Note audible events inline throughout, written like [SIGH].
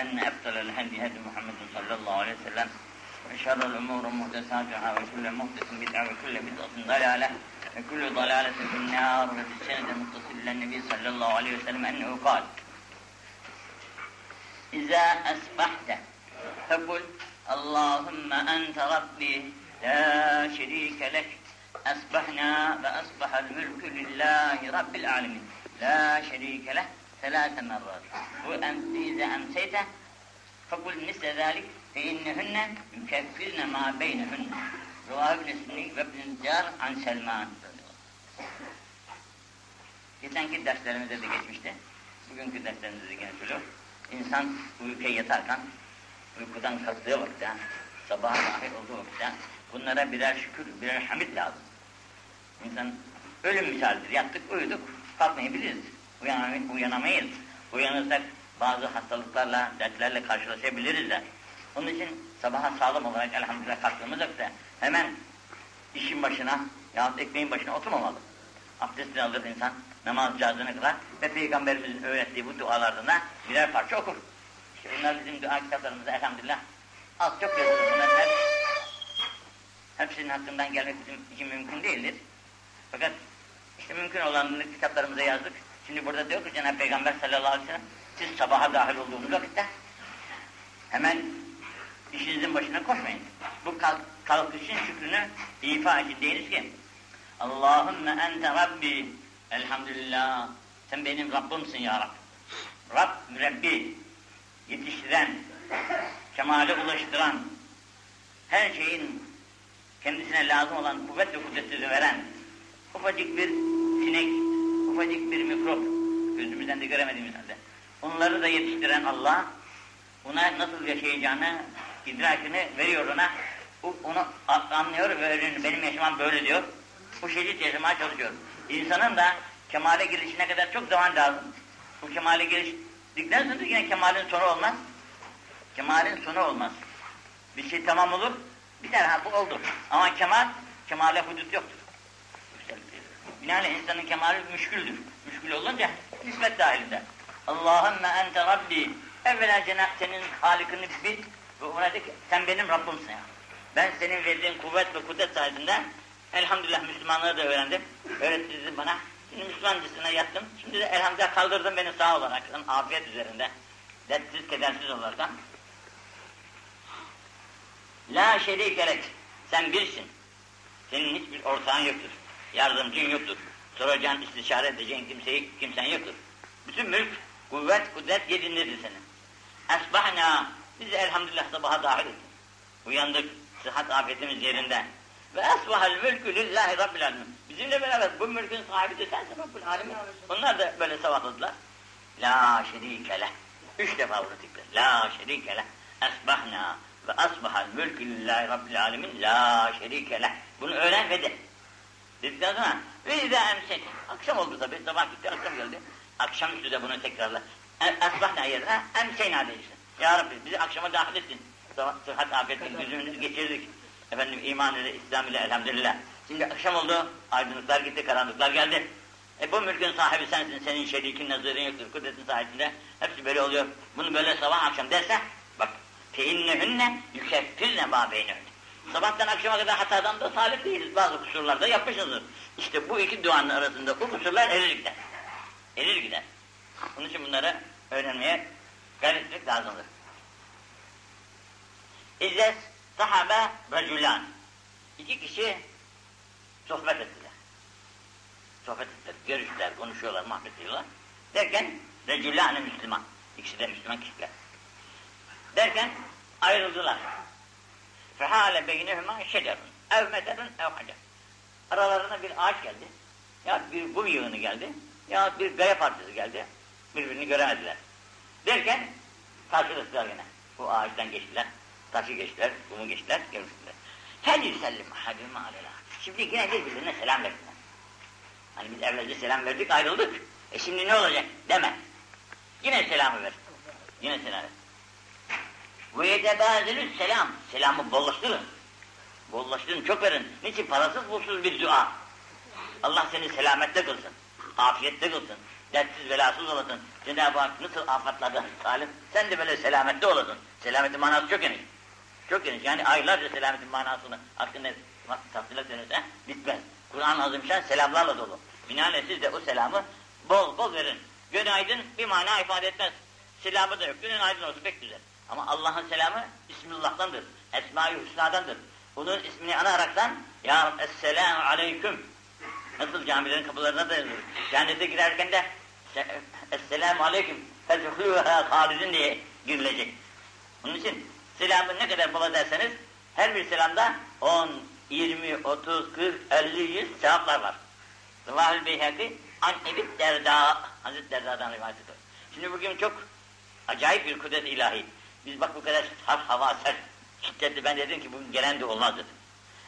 أن أفضل الهدي هدي محمد صلى الله عليه وسلم. وشر الأمور محدثاتها وكل محدث بدعة وكل بدعة ضلالة وكل ضلالة في النار. وفي السند المتصل إلى النبي صلى الله عليه وسلم أنه قال إذا أصبحت فقل اللهم أنت ربي لا شريك لك أصبحنا فأصبح الملك لله رب العالمين لا شريك له. ثلاث مرات وأنت إذا أمسيت فقل مثل ذلك فإنهن يكفرن ما بينهن رواه ابن سني وابن الجار عن سلمان Geçenki derslerimizde de geçmişti. Bugünkü derslerimizde de gene söylüyor. İnsan uykuya yatarken, uykudan kalktığı vakitte, sabaha dahil olduğu vakitte bunlara birer şükür, birer hamid lazım. İnsan ölüm misalidir. Yattık, uyuduk, kalkmayabiliriz. Uyanamayız. Uyanırsak bazı hastalıklarla, dertlerle karşılaşabiliriz de. Onun için sabaha sağlam olarak elhamdülillah kalktığımız vakitte hemen işin başına yahut ekmeğin başına oturmamalı. Abdestini alır insan, namaz cihazına kadar ve Peygamberimizin öğrettiği bu dualardan da birer parça okur. İşte bunlar bizim dua kitaplarımızda elhamdülillah az çok yazılır. Bunlar hep, hepsinin hakkından gelmek bizim için mümkün değildir. Fakat işte mümkün olanını kitaplarımıza yazdık. Şimdi burada diyor ki Cenab-ı Peygamber sallallahu aleyhi ve sellem siz sabaha dahil olduğunuz vakitte hemen işinizin başına koşmayın. Bu kalk, kalkışın şükrünü ifa için deyiniz ki Allahümme ente Rabbi elhamdülillah sen benim Rabbimsin ya Rab. Rab mürebbi yetiştiren, kemale ulaştıran, her şeyin kendisine lazım olan kuvvet ve kudreti veren, ufacık bir sinek, ufacık bir mikrop, gözümüzden de göremediğimiz halde, onları da yetiştiren Allah, ona nasıl yaşayacağını, idrakini veriyor ona, onu anlıyor ve öğreniyor. Benim yaşamam böyle diyor. Bu şekilde yaşamaya çalışıyor. İnsanın da kemale gelişine kadar çok zaman lazım. Bu kemale geliştikten sonra yine kemalin sonu olmaz. Kemalin sonu olmaz. Bir şey tamam olur, biter ha bu oldu. Ama kemal, kemale hudut yoktur. Binaenaleyh insanın kemali müşküldür. Müşkül olunca nispet dahilinde. Allahümme ente Rabbi. Evvela Cenab-ı senin halikini bil ve ona de ki sen benim Rabbimsin ya. Ben senin verdiğin kuvvet ve kudret sayesinde elhamdülillah Müslümanları da öğrendim. Öğrettirdin bana. Şimdi Müslümancısına yattım. Şimdi de elhamdülillah kaldırdın beni sağ olarak. Afiyet üzerinde. Dertsiz, kedersiz olarak. La şerikelek. Sen birsin. Senin hiçbir ortağın yoktur. Yardımcın yoktur. Soracağın, istişare edeceğin kimseyi, kimsen yoktur. Bütün mülk, kuvvet, kudret yedindirdi seni. Esbahna. Biz elhamdülillah sabaha dahil ettin. Uyandık. Sıhhat afiyetimiz yerinde. Ve esbahal mülkü lillahi rabbil alemin. Bizimle beraber bu mülkün sahibi de sensin Rabbül alemin. Onlar da böyle savahladılar. La şerike leh. Üç defa bunu tekrar. La şerike leh. Esbahna ve asbahal mülkü lillahi rabbil alemin. La şerike leh. Bunu öğren ve de. Dedikten sonra ve izâ emsek. Akşam oldu tabi, sabah gitti, akşam geldi. Akşam üstü de bunu tekrarla. E, asbah ne yerine? Emseyna diyeceksin. Ya Rabbi bizi akşama dahil etsin. Sıhhat, afiyetlik, düzgünlük geçirdik. Efendim iman ile, İslam ile elhamdülillah. Şimdi akşam oldu, aydınlıklar gitti, karanlıklar geldi. E bu mülkün sahibi sensin, senin şerikin, nazirin yoktur, kudretin sahibinde. Hepsi böyle oluyor. Bunu böyle sabah akşam derse, bak, feinnehünne yükeffirne ma beynehünne. Sabahtan akşama kadar hatadan da salih değiliz. Bazı kusurlarda yapmışızdır. İşte bu iki duanın arasında bu kusurlar erir gider. Erir gider. Onun için bunları öğrenmeye gayret etmek lazımdır. İzzet sahabe racülan. İki kişi sohbet ettiler. Sohbet ettiler, görüştüler, konuşuyorlar, muhabbet ediyorlar. Derken recülan Müslüman. İkisi de Müslüman kişiler. Derken ayrıldılar. Fehale beynehuma şecerun. Ev meterun ev hacer. Aralarına bir ağaç geldi. Ya bir kum yığını geldi. Ya bir gaya parçası geldi. Birbirini göremediler. Derken karşılaştılar yine. Bu ağaçtan geçtiler. Taşı geçtiler, kumu geçtiler, görüştüler. Hel yüsellim ahadümme aleyha. Şimdi yine birbirine selam verdiler. Hani biz evvelce selam verdik, ayrıldık. E şimdi ne olacak? Deme. Yine selamı ver. Yine selam ver. Ve yetebâzelü selam. Selamı bollaştırın. Bollaştırın, çok verin. Niçin? Parasız bulsuz bir dua. Allah seni selamette kılsın. Afiyette kılsın. dertsiz belasız olasın. Cenab-ı Hak nasıl afatlardan salim, sen de böyle selamette olasın. Selametin manası çok geniş. Çok geniş. Yani aylarca selametin manasını aklında tahsil ederse bitmez. Kur'an-ı Azimşan selamlarla dolu. Binaenle siz de o selamı bol bol verin. Günaydın bir mana ifade etmez. Selamı da yok. Günaydın olsun pek güzel. Ama Allah'ın selamı Bismillah'tandır. Esma-i Hüsna'dandır. Onun ismini anaraktan Ya Rab Esselamu Aleyküm Nasıl camilerin kapılarına da yazılır. Cennete girerken de Esselamu Aleyküm Fezhuhluha halidin diye girilecek. Onun için selamı ne kadar bol ederseniz her bir selamda 10, 20, 30, 40, 50, 100 sevaplar var. Rıvahül Beyhaki An Ebit Derda Hazreti Derda'dan rivayet ediyor. Şimdi bugün çok acayip bir kudret ilahi. Biz bak bu kadar harf, hava, sert, şiddetli ben dedim ki bugün gelen de olmaz dedim.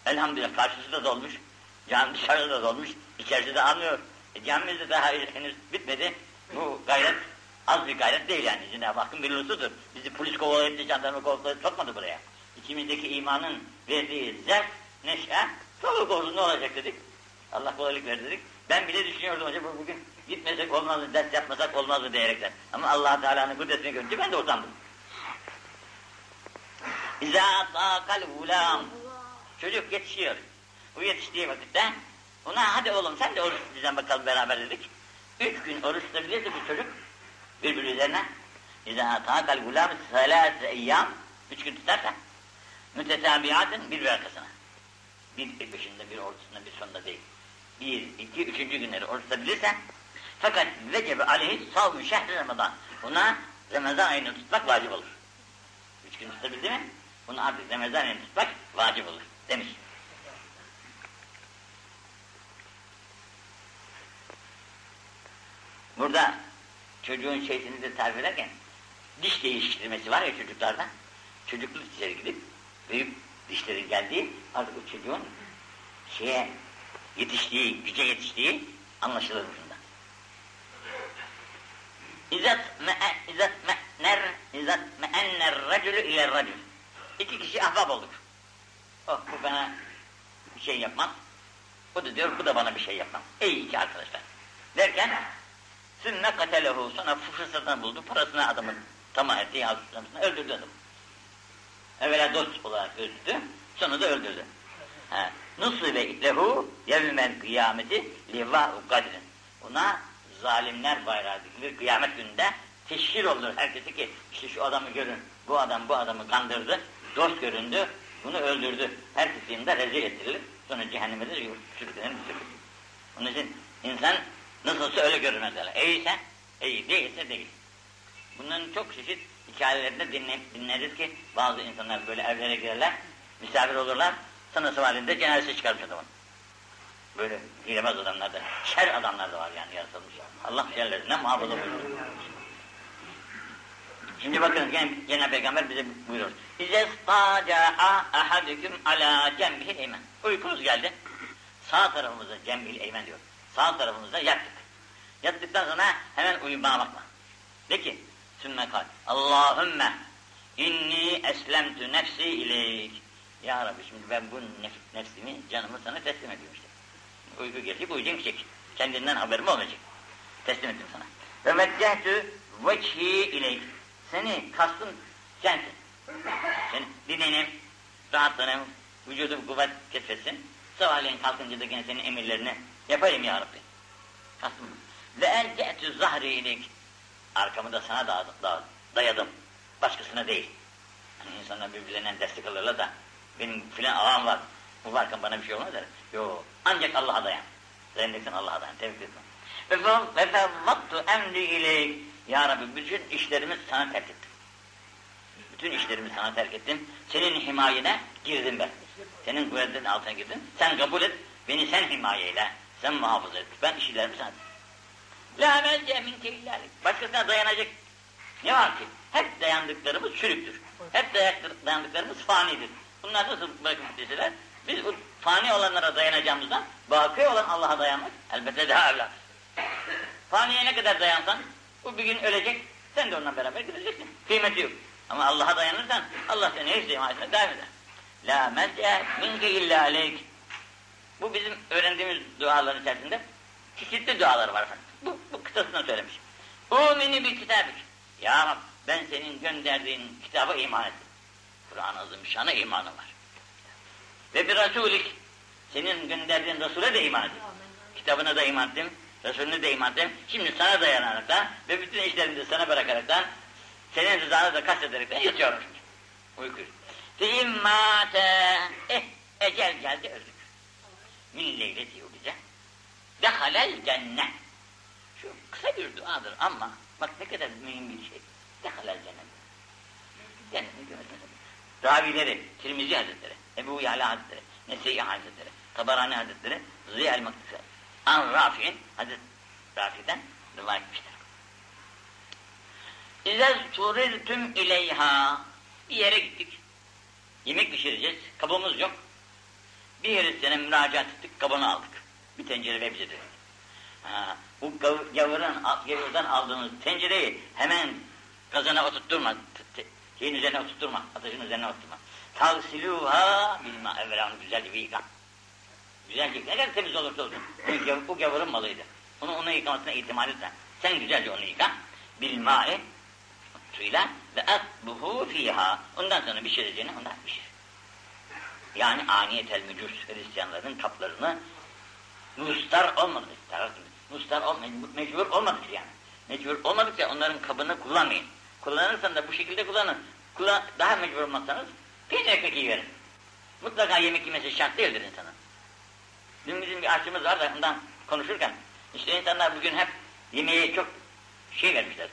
Elhamdülillah karşısı da dolmuş. Cami dışarıda da dolmuş. içerisi de almıyor. E, camimizde daha henüz bitmedi. Bu gayret az bir gayret değil yani. Cenab-ı Hakk'ın bir lütfudur. Bizi polis kovalayıp jandarma kovalayıp sokmadı buraya. İçimizdeki imanın verdiği zevk, neşe, çoluk olsun ne olacak dedik. Allah kolaylık verdi dedik. Ben bile düşünüyordum acaba bugün gitmesek olmaz mı, ders yapmasak olmaz mı diyerekten. Ama allah Teala'nın kudretini görünce ben de utandım. İzâ tâkal ulâm. Çocuk yetişiyor. Bu yetiştiği vakitte ona hadi oğlum sen de oruç tutacaksın bakalım beraber dedik. Üç gün oruç tutabilirse bu çocuk birbiri üzerine İzâ tâkal ulâm selâse eyyâm. Üç gün tutarsa mütesabiatın bir arkasına. Bir, bir peşinde, bir ortasında, bir sonunda değil. Bir, iki, üçüncü günleri oruç tutabilirse fakat vecebe aleyhi savü şehri Ramazan. Buna Ramazan ayını tutmak vacip olur. Üç gün tutabildi mi? Bunu artık Ramazan ayını tutmak vacip olur demiş. Burada çocuğun şeysini de tarif ederken diş değiştirmesi var ya çocuklarda. Çocukluk dişleri gidip büyük dişlerin geldiği artık o çocuğun şeye yetiştiği, güce yetiştiği anlaşılır me'e, izat me'ner, izat me'enner racülü ile racül. İki kişi ahbap olduk. Oh bu bana bir şey yapmaz. O da diyor bu da bana bir şey yapmaz. Ey iki arkadaşlar. Derken sümme katelehu sonra fırsatını buldu. Parasını adamın tamah etti. Öldürdü adamı. Evvela dost olarak öldürdü. Sonra da öldürdü. Nusibe lehu yevmel kıyameti livâ'u kadrin. Ona zalimler bayrağı dikilir. Kıyamet gününde teşhir olur herkese ki işte şu adamı görün. Bu adam bu adamı kandırdı. Dost göründü. Bunu öldürdü. Herkesin de rezil ettirilir. Sonra cehenneme de sürüklenir. Onun için insan nasılsa öyle görür mesela. İyiyse iyi, değilse değil. Bunların çok çeşit hikayelerinde dinle, dinleriz ki bazı insanlar böyle evlere girerler, misafir olurlar, sınırsız halinde cenazesi çıkarmış adamın. Böyle hilebaz adamlar da, şer adamlar da var yani yaratılmış. Allah şerlerinden muhafaza buyursun. Şimdi bakın Cenab-ı Peygamber bize buyuruyor. İze staca'a ahadüküm ala cembihil eymen. Uykunuz geldi. Sağ tarafımıza cembihil eymen diyor. Sağ tarafımıza yattık. Yattıktan sonra hemen uyumaya bakma. De ki, sümme kal. Allahümme inni eslemtü nefsi ileyk. Ya Rabbi şimdi ben bu nef nefsimi, canımı sana teslim ediyorum işte. Uyku gelecek, uyuyacağım gidecek. Kendinden haberim olmayacak. Teslim ettim sana. Ve veccehtü veçhi ileyk. Seni kastım sensin. Senin dinlenim, rahatlığım, vücudum kuvvet kesfetsin. Sabahleyin kalkınca da gene senin emirlerini yapayım ya Rabbi. Kastım. Ve en te'tü zahri ileyk. Arkamı da sana da, da, dayadım. Başkasına değil. Hani insanlar birbirlerinden destek alırlar da benim filan ağam var. Bu varken bana bir şey olmaz der. Yok. Ancak Allah'a dayan. Dayandıksan Allah'a dayan. Tevfik etme. Ve fevvattu emri ileyk. Ya Rabbi bütün işlerimi sana terk ettim. Bütün işlerimi sana terk ettim. Senin himayene girdim ben. Senin kuvvetin altına girdim. Sen kabul et. Beni sen himayeyle. Sen muhafaza et. Ben işlerimi sana La melce minke. Başkasına dayanacak ne var ki? Hep dayandıklarımız çürüktür. Hep dayandıklarımız fanidir. Bunlar nasıl bırakın deseler? Biz bu fani olanlara dayanacağımızdan baki olan Allah'a dayanmak elbette daha evlat. Faniye ne kadar dayansan bu bir gün ölecek. Sen de onunla beraber gideceksin. Kıymeti yok. Ama Allah'a dayanırsan Allah seni hiç himayesine devam eder. La melce minke illa aleyk. Bu bizim öğrendiğimiz duaların içerisinde çeşitli dualar var efendim. Bu, bu kıtasını söylemiş. Umini bir kitabik. Ya Rab ben senin gönderdiğin kitaba iman ettim. Kur'an-ı Azimüşşan'a imanı var. Ve bir Resulik. Senin gönderdiğin Resul'e de iman ettim. Kitabına da iman ettim. Resulüne de iman ettim. Şimdi sana dayanaraktan ve bütün işlerimi de sana bırakaraktan senin rızanı da kastederekten yatıyorum şimdi. Uyku. Fimmâte. Eh ecel geldi öldük. Min leyleti bize. Dehalel cennet. Şu kısa bir duadır ama bak ne kadar mühim bir şey. Dehalel cennet. Cennetini görmez. Ravileri, Tirmizi Hazretleri, Ebu Yala Hazretleri, Nese'i Hazretleri, Tabarani Hazretleri, Ziya el-Maktisi, An Rafi'in, Hazret Rafi'den rivayet etmişler. İzez turirtüm ileyha. Bir yere gittik. Yemek pişireceğiz. Kabımız yok. Bir Hristiyan'a müracaat ettik. Kabını aldık. Bir tencere ve bize dedi. Bu gavurun, gavurdan aldığınız tencereyi hemen kazana oturtturma. Şeyin üzerine oturtturma. Ateşin üzerine oturtma. Tavsiluha bilma evvela onu güzelce bir yıka. Güzelce. Ne kadar temiz olursa olsun. Bu, bu gavurun malıydı. Onu ona yıkamasına itimat etme. Sen güzelce onu yıka. Bilma'e suyla ve atbuhu fiha. Ondan sonra pişireceğini ondan pişir. Yani aniyetel mücus Hristiyanların kaplarını mustar olmadı. Mustar olmadı. Mecbur olmadıkça yani. Mecbur olmadıkça onların kabını kullanmayın. Kullanırsan da bu şekilde kullanın. Kullan, daha mecbur olmazsanız peynir ekmek yiyin. Mutlaka yemek yemesi şart değildir insanın. Dün bizim bir aşçımız var da ondan konuşurken işte insanlar bugün hep yemeğe çok şey vermişler.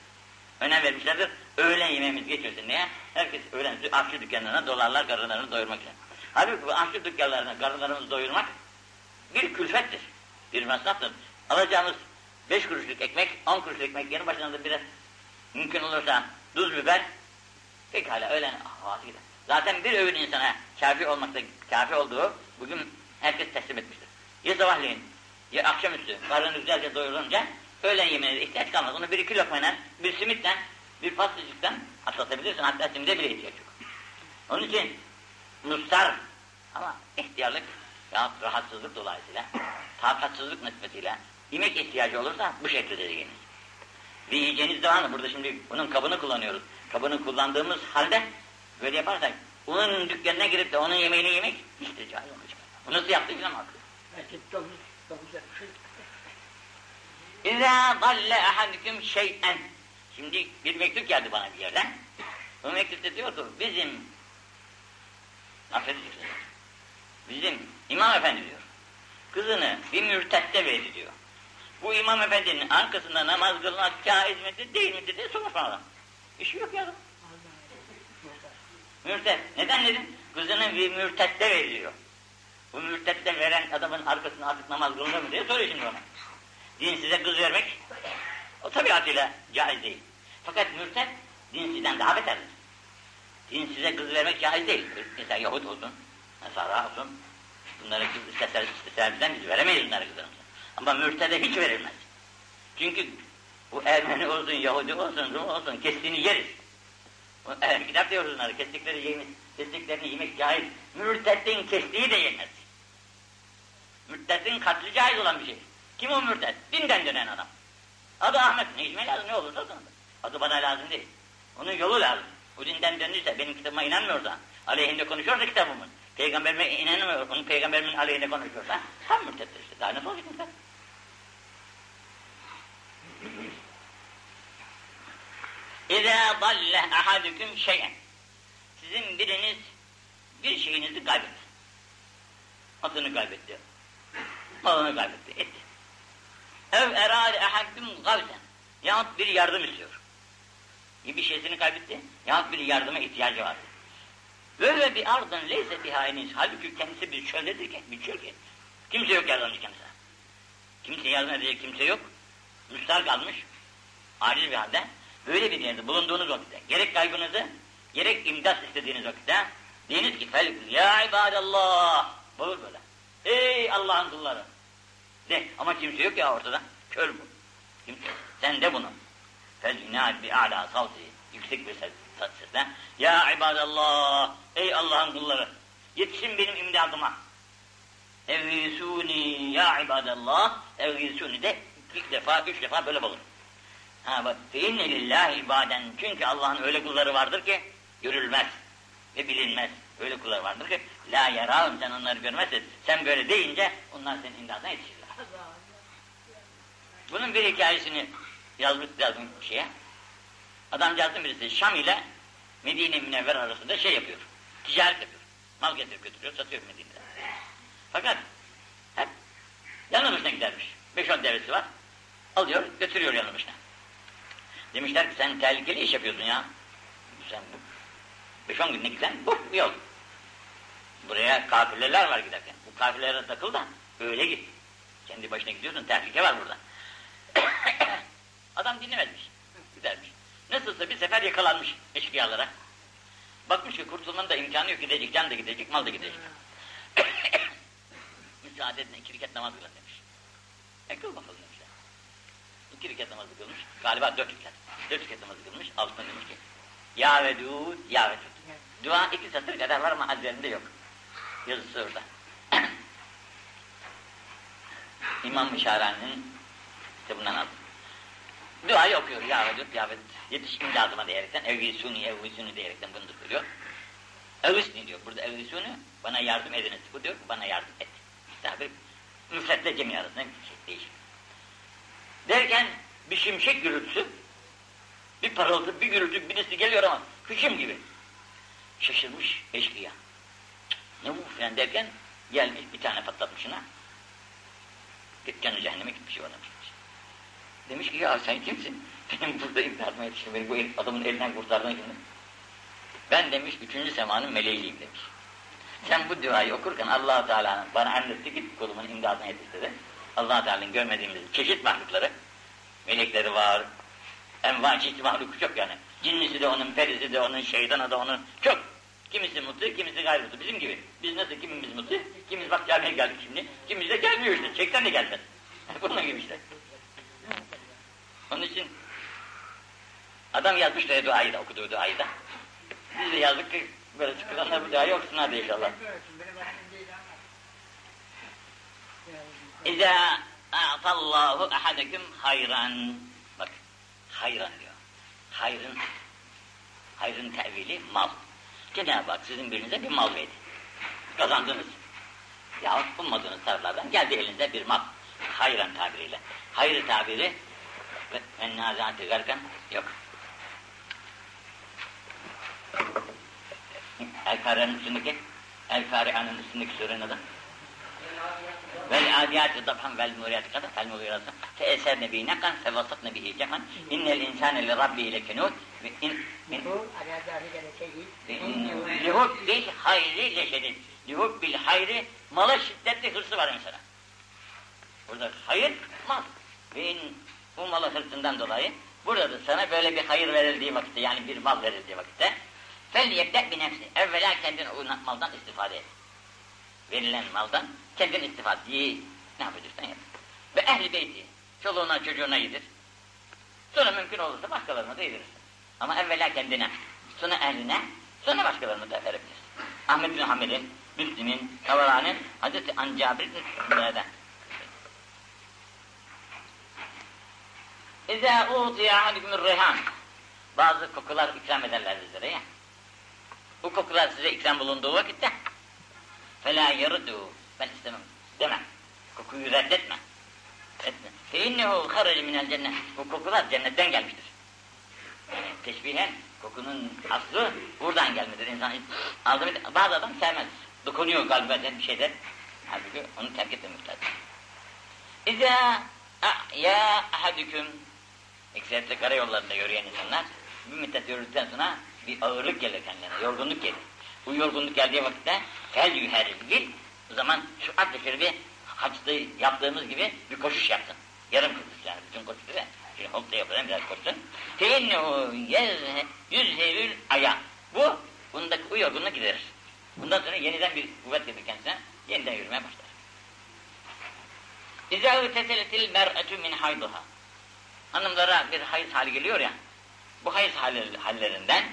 Önem vermişlerdir. Öğlen yemeğimiz geçiyorsun diye. Herkes öğlen aşçı dükkanlarına dolarlar karınlarını doyurmak için. Halbuki bu aşçı dükkanlarına karınlarımızı doyurmak bir külfettir. Bir masraftır. Alacağımız beş kuruşluk ekmek, on kuruşluk ekmek yanı başına da biraz mümkün olursa tuz biber pekala öğlen havası gider. Zaten bir öğün insana kafi olmakta kafi olduğu bugün herkes teslim etmiştir. Ya sabahleyin ya akşamüstü karnını güzelce doyurunca öğlen yemeğine ihtiyaç kalmaz. Onu bir iki lokmayla, bir simitten, bir pastacıktan atlatabilirsin. Hatta simide bile ihtiyaç yok. Onun için mustar ama ihtiyarlık ya rahatsızlık dolayısıyla, [CLEARS THROAT] takatsızlık nispetiyle yemek ihtiyacı olursa bu şekilde yiyiniz. Bir yiyeceğiniz zamanı burada şimdi bunun kabını kullanıyoruz. Kabını kullandığımız halde böyle yaparsak onun dükkanına girip de onun yemeğini yemek işte caiz olmayacak. Bu nasıl yaptı bilmem İzâ dalle ahadüküm şey'en. Şimdi bir mektup geldi bana bir yerden. Bu mektupta diyor ki bizim affedeceksiniz. Bizim imam efendi diyor. Kızını bir mürtette verdi diyor. Bu imam efendinin arkasında namaz kılmak caiz midir değil midir diye sormuş bana. İşi yok ya. Mürtet. Neden dedim? Kızını bir mürtette veriyor. Bu mürtette veren adamın arkasında artık namaz kılınır mı diye soruyor şimdi bana. Dinsiz'e kız vermek o tabiatıyla caiz değil. Fakat mürtet dinsizden daha beterdir. Dinsiz'e kız vermek caiz değil. Mesela Yahut olsun, Nasara olsun. Bunları kız isteser, isteser bizden biz veremeyiz bunları kızlarımıza. Ama mürtede hiç verilmez. Çünkü bu Ermeni olsun, Yahudi olsun, Rum olsun kestiğini yeriz. Ehl kitap diyoruz bunları, kestikleri yemek, kestiklerini yemek caiz. Mürtedin kestiği de yenmez. Mürtedin katli caiz olan bir şey. Kim o mürted? Dinden dönen adam. Adı Ahmet, Necmi lazım, ne olursa olsun. Adı bana lazım değil. Onun yolu lazım. O dinden döndüyse, benim kitabıma inanmıyorsa, aleyhinde konuşuyorsa kitabımın, peygamberime inanmıyor, onun peygamberimin aleyhinde konuşuyorsa, tam mürteddir işte. Daha nasıl olacak mürted? İzâ dalle ahadüküm şeyen. Sizin biriniz bir şeyinizi kaybetti. Atını kaybetti. Malını kaybetti, etti. Ev erâde ahadüküm gavzen. Yahut bir yardım istiyor. Bir şeysini kaybetti, yahut bir yardıma ihtiyacı vardı. Böyle bir ardın leyse bihâiniz. Halbuki kendisi bir çöldedir ki, bir çöl ki. Kimse yok yardımcı kendisine. Kimse yardım edecek kimse yok. Müstar kalmış. Aciz bir halde. Böyle bir yerde bulunduğunuz vakitte, gerek kaybınızı, gerek imdat istediğiniz vakitte, diyiniz ki fel ya ibadallah. Olur böyle. Ey Allah'ın kulları. De ama kimse yok ya ortada. Kör bu. Kimse yok. Sen de bunu. Fel inat bi a'la savti. Yüksek bir ses, sesle. Ya ibadallah. Ey Allah'ın kulları. Yetişin benim imdadıma. Evvisuni ya ibadallah. Evvisuni de ilk defa, üç defa böyle bulun. Ha bak فَاِنَّ لِلّٰهِ ibaden. Çünkü Allah'ın öyle kulları vardır ki görülmez ve bilinmez. Öyle kulları vardır ki la yarağım sen onları görmezsin. Sen böyle deyince onlar senin imdadına yetişirler. Bunun bir hikayesini yazmış yazdım şeye. Adamcağızın birisi Şam ile Medine Münevver arasında şey yapıyor. Ticaret yapıyor. Mal getirip götürüyor, satıyor Medine'de. Fakat hep yanı gidermiş. Beş on devesi var. Alıyor, götürüyor yanı. Demişler ki sen tehlikeli iş yapıyorsun ya. Sen bu. Beş on günde giden bu yol. Buraya kafirler var giderken. Bu kafirlere takıl da öyle git. Kendi başına gidiyorsun, tehlike var burada. [COUGHS] Adam dinlemezmiş. Gidermiş. Nasılsa bir sefer yakalanmış eşkıyalara. Bakmış ki kurtulmanın da imkanı yok. Gidecek, can da gidecek, mal da gidecek. [COUGHS] Müsaade edin, iki rekat namaz kılın demiş. E kıl bakalım demişler. İki rekat namazı kılmış. Galiba dört rekat. Dört rekat namazı kılmış. Altına demiş ki Ya vedud, ya vedud. Dua iki satır kadar var ama azlerinde yok. Yazısı orada. [CLEARS THROAT] İmam Müşarani'nin kitabından aldım. Duayı okuyor. Ya vedud, ya vedud. Yetiş imdadıma diyerekten, evvisuni, evvisuni diyerekten bunu söylüyor. Evvisni diyor. Burada evvisuni, bana yardım ediniz. Bu diyor, bana yardım et. Tabi müfretle cemi arasında bir şey değişik. Derken bir şimşek gürültüsü, bir parıltı, bir gürültü, birisi geliyor ama hışım gibi. Şaşırmış eşkıya. Ne bu falan derken gelmiş bir tane patlatmış ona. Canı cehenneme gitmiş o adam. Demiş ki ya sen kimsin? Benim burada imtihanıma yetiştim. Beni bu adamın elinden kurtardın şimdi. Ben demiş üçüncü semanın meleğiyim demiş. Sen bu duayı okurken allah Teala'nın bana anlattı ki kolumun imdadına yetişti de allah Teala'nın görmediğimiz çeşit mahlukları melekleri var enva çeşit mahluku çok yani. Cinnisi de onun, perisi de onun, şeytanı da onun çok. Kimisi mutlu, kimisi gayri mutlu. Bizim gibi. Biz nasıl kimimiz mutlu, kimimiz bak camiye geldik şimdi. Kimimiz de gelmiyor işte. Çeksen de gelmez. [LAUGHS] Bunun gibi işte. Onun için adam yazmış da duayı da okuduğu duayı da. Biz de yazdık ki böyle çıkılanlar bu duayı okusunlar diye inşallah. İzâ a'tallahu ahadeküm hayran. Bak hayran diyor. Hayrın hayrın tevili mal. Cenab-ı Hak sizin birinize bir mal verdi. Kazandınız. Yahut ummadığınız taraflardan geldi elinize bir mal. Hayran tabiriyle. Hayır tabiri ve ennâzâti garkan yok. El-Kare'nin üstündeki El-Kari'anın üstündeki surenin adı. Vel adiyati dabhan vel muriyati kadar fel mugirası fe eserne bi nekan fe vasatne bihi cehan. İnnel insane li rabbihi lekenut ve in min ve in lihubbil hayri leşedid lihubbil hayri mala şiddetli hırsı var insana. Burada hayır mal. Ve in bu malı hırsından dolayı burada da sana böyle bir hayır verildiği vakitte yani bir mal verildiği vakitte fel yebde bi nefsi. Evvela kendin o maldan istifade et. Verilen maldan kendin istifade değil. Ne yapıyorsan yap. Ve ehli beyti. Çoluğuna çocuğuna yedir. Sonra mümkün olursa başkalarına da yedirirsin. Ama evvela kendine. Sonra ehline. Sonra başkalarına da verebilirsin. Ahmet bin Hamel'in, Müslim'in, Kavala'nın, Hazreti Ancabir bin Sümre'den. İzâ uğdiya ahadikumur reyhan. Bazı kokular ikram ederler sizlere ya. Bu kokular size ikram bulunduğu vakitte. Fela yarıdu ben istemem demem. Hukuku reddetme. Feinnehu haraci minel cennet. Bu kokular cennetten gelmiştir. Teşbihen kokunun aslı buradan gelmedir. İnsan aldım, bazı adam sevmez. Dokunuyor kalbiden bir şeyler. Halbuki onu terk etmemek lazım. İza ya ahadüküm Ekserse karayollarında yürüyen insanlar bir müddet yürüdükten sonra bir ağırlık gelir kendilerine, yorgunluk gelir. Bu yorgunluk geldiği vakitte fel yüheril o zaman şu ad-ı şerifi haçta yaptığımız gibi bir koşuş yapsın. Yarım koşuş yani bütün koşuş değil mi? Şimdi hop da yapalım biraz koşsun. Feinnehu yüzhevül aya. Bu bundaki o yorgunluk giderir. Bundan sonra yeniden bir kuvvet gelir kendisine. Yeniden yürümeye başlar. İzâ teseletil mer'etü min hayduha. Hanımlara bir hayız hali geliyor ya. Bu hayız hallerinden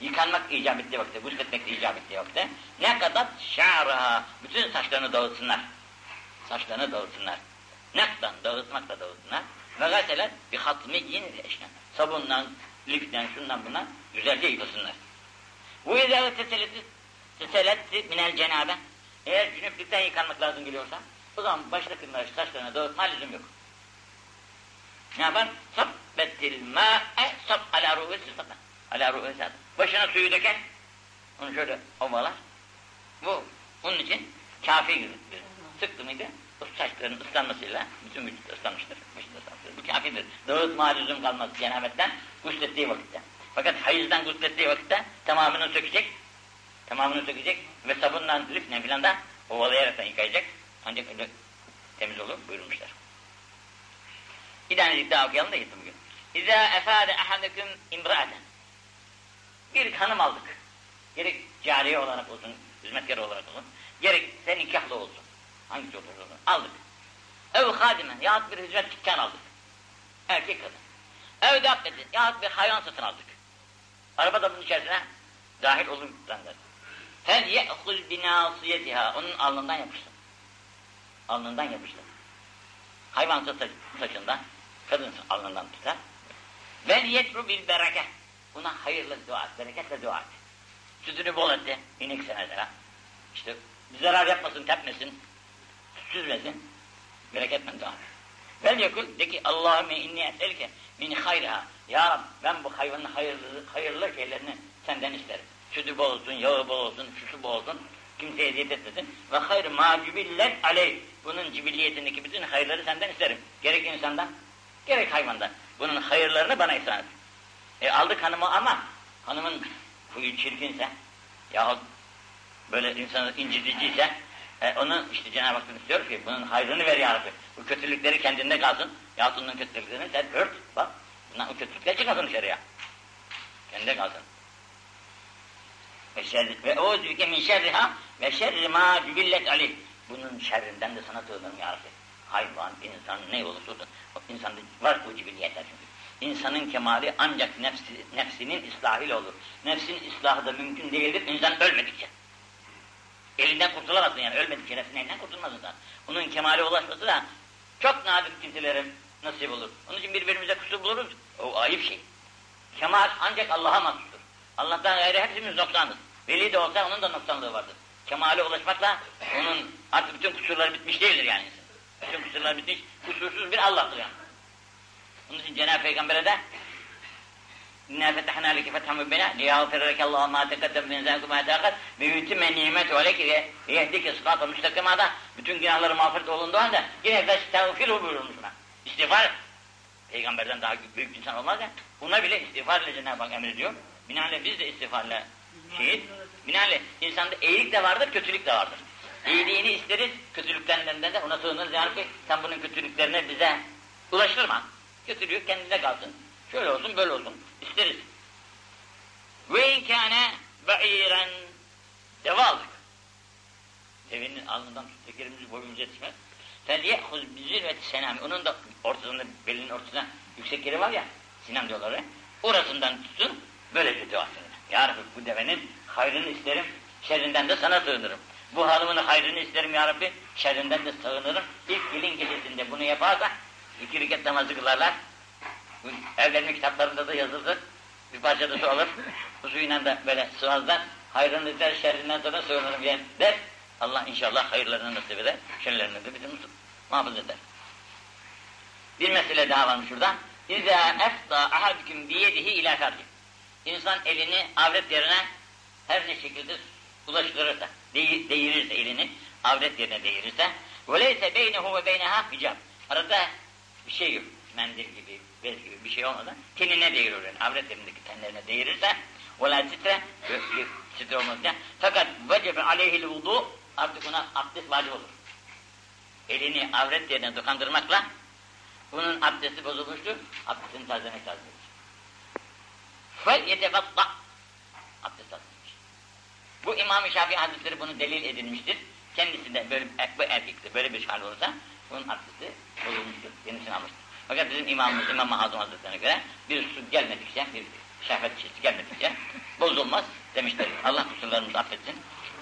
yıkanmak icap ettiği vakitte, gusletmek icap ettiği vakitte ne kadar şa'raha, bütün saçlarını dağıtsınlar. Saçlarını dağıtsınlar. Nektan dağıtmakla dağıtsınlar. Ve gaselet bir hatmi yeni de sabundan, liften, şundan bundan güzelce yıkasınlar. Bu izâ teseletti minel cenabe. Eğer cünüplükten yıkanmak lazım geliyorsa o zaman baştakınlar saçlarına dağıtma lüzum yok. Ne yapar? Sabbettil mâ'e sab ala ru'esi sabba. Ala ru'esi Başına suyu döker. Onu şöyle ovalar. Bu onun için kafi gibi. Sıktı mıydı? O saçların ıslanmasıyla bütün vücut ıslanmıştır. Vücut ıslanmıştır. Bu kafidir. Dağıtma lüzum kalmaz cenabetten guslettiği vakitte. Fakat hayızdan guslettiği vakitte tamamını sökecek. Tamamını sökecek ve sabunla lifle filan da ovalayarak yıkayacak. Ancak öyle temiz olur buyurmuşlar. Bir tanecik daha okuyalım da gittim bugün. İzâ efâde ahadüküm imra'aten. Bir hanım aldık. Gerek cariye olarak olsun, hizmetkar olarak olsun, gerek sen nikahlı olsun. Hangisi olursa olsun. Aldık. Ev hadime, yahut bir hizmet dükkan aldık. Erkek kadın. Ev dabbeti, yahut bir hayvan satın aldık. Araba da bunun içerisine dahil olur zanneder. Fel ye'huz binasiyetiha, onun alnından yapıştı. Alnından yapıştı. Hayvan saçından, kadın alnından tutar. Vel yetru bil bereke. Buna hayırlı dua et, bereketle dua et. Sütünü bol etti, inek senelere. İşte bir zarar yapmasın, tepmesin, süzmesin. Bereketle dua et. Vel yekul, de ki Allahümme inni eselke min hayriha. Ya Rab ben bu hayvanın hayırlı, hayırlı şeylerini senden isterim. Sütü bol olsun, yağı bol olsun, şusu bol olsun. Kimseye eziyet etmesin. Ve hayr ma cibillet aleyh. Bunun cibilliyetindeki bütün hayırları senden isterim. Gerek insandan, gerek hayvandan. Bunun hayırlarını bana ihsan et. E aldık hanımı ama hanımın huyu çirkinse yahut böyle insanı inciticiyse e, onu işte Cenab-ı Hak istiyor ki bunun hayrını ver ya Rabbi. Bu kötülükleri kendinde kalsın. Yahut onun kötülüklerini sen ört. Bak. Bundan o kötülükler çıkmasın dışarıya. Kendinde kalsın. Ve, şerri, ve o zülke min şerriha ve şerri ma cübillet aleyh. Bunun şerrinden de sana sığınırım ya Rabbi. Hayvan, insan ne olursa olsun. O insanda var bu cibilliyetler çünkü. İnsanın kemali ancak nefsi, nefsinin ıslahıyla olur. Nefsin ıslahı da mümkün değildir insan ölmedikçe. Elinden kurtulamazsın yani ölmedikçe nefsin elinden kurtulmaz insan. Onun kemale ulaşması da çok nadir kimselere nasip olur. Onun için birbirimize kusur buluruz. O ayıp şey. Kemal ancak Allah'a mahsustur. Allah'tan gayrı hepimiz noksanız. Veli de olsa onun da noksanlığı vardır. Kemale ulaşmakla onun artık bütün kusurları bitmiş değildir yani. Bütün kusurlar bitmiş, kusursuz bir Allah'tır yani. Onun için Cenab-ı Peygamber'e de İnna fetahna leke fethan mübbina liyağfir leke Allahu ma tekaddem min zâlikum ma tâkat ve yutime nimet aleyke ve yehdike sıfata müstakimada bütün günahları mağfiret olunduğu halde yine vestağfiru buyurulmuş buna. İstiğfar Peygamberden daha büyük insan olmaz ya. Buna bile istiğfar ile Cenab-ı Hak emrediyor. Binaenle biz de istiğfarla şehit. Binaenle insanda iyilik de vardır, kötülük de vardır. İyiliğini isteriz, kötülüklerinden de ona sığınırız. Yani ki sen bunun kötülüklerini bize ulaştırma. Kötülüğü kendine kalsın. Şöyle olsun, böyle olsun. İsteriz. Ve inkâne be'iren deva aldık. Devinin alnından tut, tekerimizi boyumuza yetişmez. فَلْيَأْخُذْ بِزِرْvَةِ senami. Onun da ortasında, belinin ortasında yüksek yeri var ya, sinem diyorlar. Orasından tutsun, böylece dua etsin. Ya Rabbi bu devenin hayrını isterim, şerrinden de sana sığınırım. Bu halımın hayrını isterim ya Rabbi, şerrinden de sığınırım. İlk gelin gecesinde bunu yaparsa, iki rekat namazı kılarlar. Bu evlerinin kitaplarında da yazılır. Bir parça da su alır. Bu [LAUGHS] suyla da böyle sıvazlar. Hayrını ister, şerrinden sana sığınırım diye der. Allah inşallah hayırlarını nasip eder, şerlerini de bizim muhafaza eder. Bir mesele daha varmış şurada. İzâ efta ahadüküm biyedihi ilâ ferdi. İnsan elini avret yerine her ne şekilde ulaştırırsa, değ değirirse elini, avret yerine değirirse وَلَيْسَ بَيْنَهُ وَبَيْنَهَا hicab. Arada bir şey yok. Mendil gibi, bez gibi bir şey olmadan tenine değirir yani. Avret yerindeki tenlerine değirirse وَلَا sitre sitre olmaz ya. Fakat vecebe aleyhil vudu artık ona abdest vacip olur. Elini avret yerine dokandırmakla bunun abdesti bozulmuştur. Abdestini tazelemek lazımdır. Fel yetevatta abdest alınmış. Bu İmam-ı Şafii Hazretleri bunu delil edilmiştir. Kendisi de böyle bu erkekte böyle bir hal olursa bunun abdesti bozulmuştur. Yenisini almıştır. Fakat bizim imamımız İmam-ı Hazım Hazretleri'ne göre bir su gelmedikçe, bir şehvet çeşidi gelmedikçe bozulmaz demişler. Allah kusurlarımızı affetsin.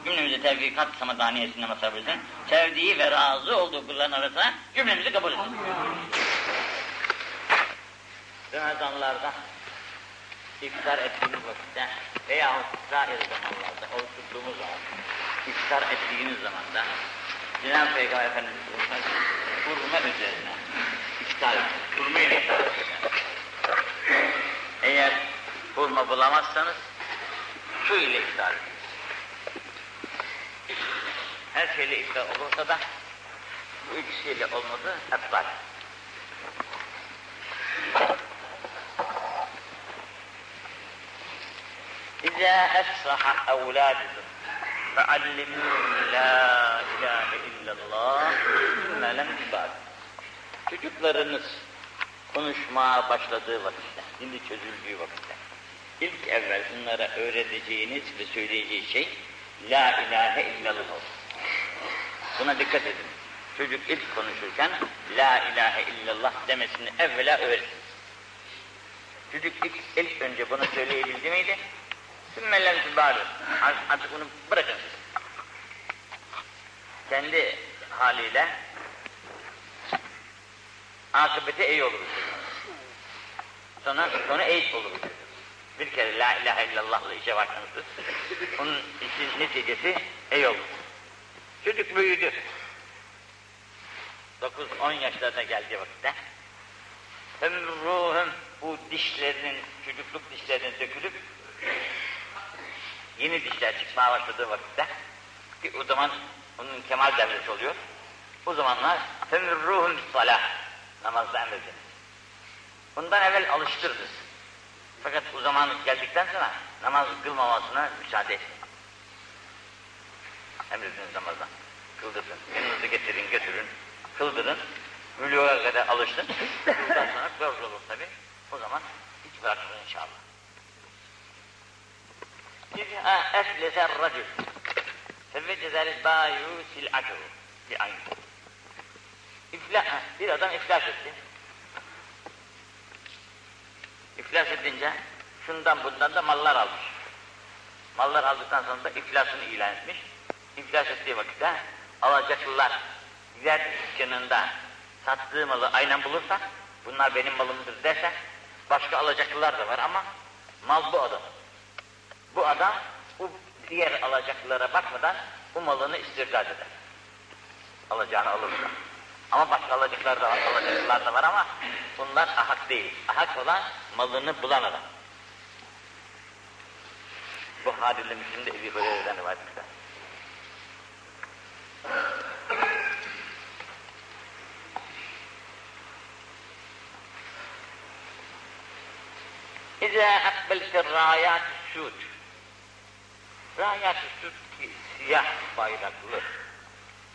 Cümlemizi tevfikat samadaniyesine mazhar etsin. Sevdiği ve razı olduğu kulların arasına cümlemizi kabul etsin. Ramazanlarda iftar ettiğiniz vakitte veya sair zamanlarda, oruç tuttuğumuz zaman, iftar ettiğiniz zamanda Cenab-ı Peygamber Efendimiz hurma hani üzerine. İftar hurma ile iftar Eğer hurma bulamazsanız su ile iftar Her şeyle iftar olursa da bu ikisiyle olmadı eptal. İzâ efsaha evlâdukum فعلموهم لا إله إلا الله ثم لم تبعد Çocuklarınız konuşmaya başladığı vakitte, dili çözüldüğü vakitte, ilk evvel onlara öğreteceğiniz ve söyleyeceği şey La ilahe illallah olsun. Buna dikkat edin. Çocuk ilk konuşurken La ilahe illallah demesini evvela öğretin. Çocuk ilk, ilk önce bunu söyleyebildi miydi? Sümmelen tübâlü. Artık bunu bırakın siz. Kendi haliyle akıbeti iyi olur. Sonra, sonra eğit olur. Bir kere la ilahe illallah'la işe başlamıştır. Onun işin neticesi iyi olur. Çocuk büyüdü. 9-10 yaşlarına geldiği vakitte ruhum bu dişlerinin, çocukluk dişlerinin dökülüp yeni dişler çıkmaya başladığı vakitte ki o zaman onun kemal devresi oluyor. O zamanlar ruhum salah namazda emrediniz. Bundan evvel alıştırdınız. Fakat o zaman geldikten sonra namaz kılmamasına müsaade etmeyin. Emrediniz namazdan. Kıldırsın. Yanınızı getirin, götürün. Kıldırın. Müloğa kadar alıştın. Bundan sonra borç olur tabi. O zaman hiç bırakmıyor inşallah. İzâ efleser racül fevvecezel bâyû sil'atuhu li'ayni. İfla, bir adam iflas etti. İflas edince şundan bundan da mallar almış. Mallar aldıktan sonra da iflasını ilan etmiş. İflas ettiği vakitte alacaklılar gider dükkanında sattığı malı aynen bulursa bunlar benim malımdır derse başka alacaklılar da var ama mal bu adam. Bu adam bu diğer alacaklılara bakmadan bu malını istirdat eder. Alacağını alırsa. Ama başka alacaklar da var, alacaklılar da var ama bunlar ahak değil. Ahak olan malını bulan adam. Bu hadille Müslim'de Ebi Hureyre'den rivayet etmişler. İzâ akbelte râyât sud. Sud ki siyah bayraklı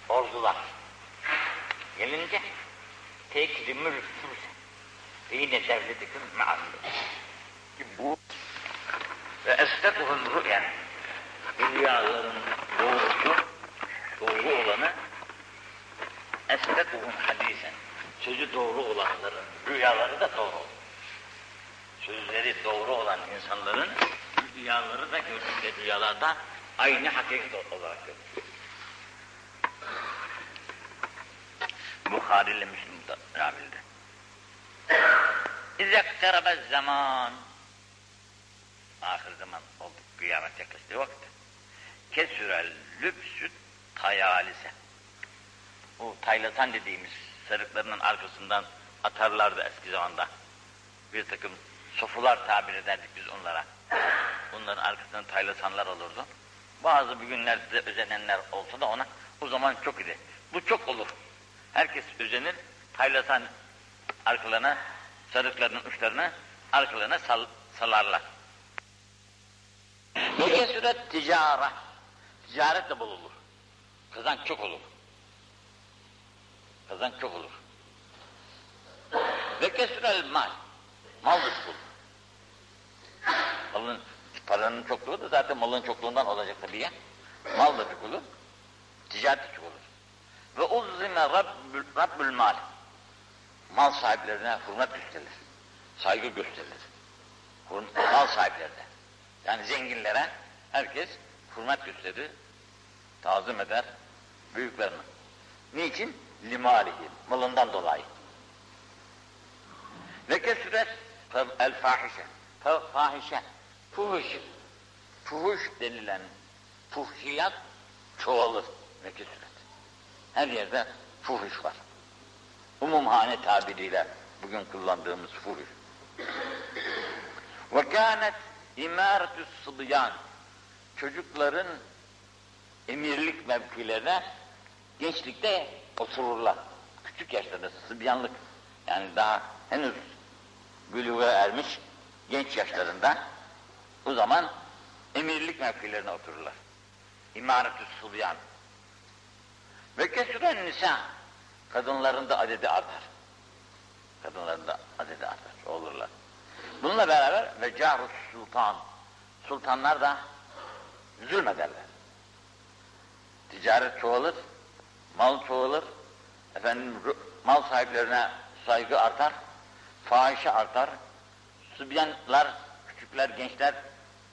ordular gelince tekrimül fürse ve yine devletikum ma'allu. Ki bu ve estekuhum rü'yen rüyaların doğrusu doğru olanı estekuhum hadisen sözü doğru olanların rüyaları da doğru olur. Sözleri doğru olan insanların rüyaları da gördükleri rüyalarda aynı hakikat olarak görülür. Bukhari ile Müslim'de ravilde. İzekterebe zaman ahir zaman oldu kıyamet yaklaştığı vakit kesürel lübsüt tayalise o taylatan dediğimiz sarıklarının arkasından atarlardı eski zamanda bir takım sofular tabir ederdik biz onlara onların arkasından taylatanlar olurdu bazı bugünlerde de özenenler olsa da ona o zaman çok idi bu çok olur herkes özenir taylatan arkalarına sarıklarının uçlarını arkalarına sal, salarlar ve kesüret ticara. Ticaret de bol olur. Kazanç çok olur. Kazanç çok olur. Ve kesürel mal. Mal olur. Malın, paranın çokluğu da zaten malın çokluğundan olacak tabii ya. Mal da çok olur. Ticaret de çok olur. Ve uzzime rabbül, rabbül mal. Mal sahiplerine hürmet gösterilir. Saygı gösterilir. Mal sahiplerine. Yani zenginlere herkes hürmet gösterir, tazım eder büyüklerine. Niçin? Limalihi, malından dolayı. Ve kesret El fahişe. Fa- Fahişe. Fuhuş. Fuhuş denilen fuhşiyat çoğalır ve küsret. Her yerde fuhuş var. Umumhane tabiriyle bugün kullandığımız fuhuş. Ve kânet imâretü sıbyan. Çocukların emirlik mevkilerine gençlikte otururlar. Küçük yaşlarda sıbyanlık. Yani daha henüz bülüğe ermiş genç yaşlarında o zaman emirlik mevkilerine otururlar. İmaretü sıbyan. Ve kesüren nisa. Kadınların da adedi artar. Kadınların da adedi artar. Olurlar. Bununla beraber ve carus sultan. Sultanlar da zulmederler. Ticaret çoğalır, mal çoğalır, efendim mal sahiplerine saygı artar, fahişe artar, sübyanlar, küçükler, gençler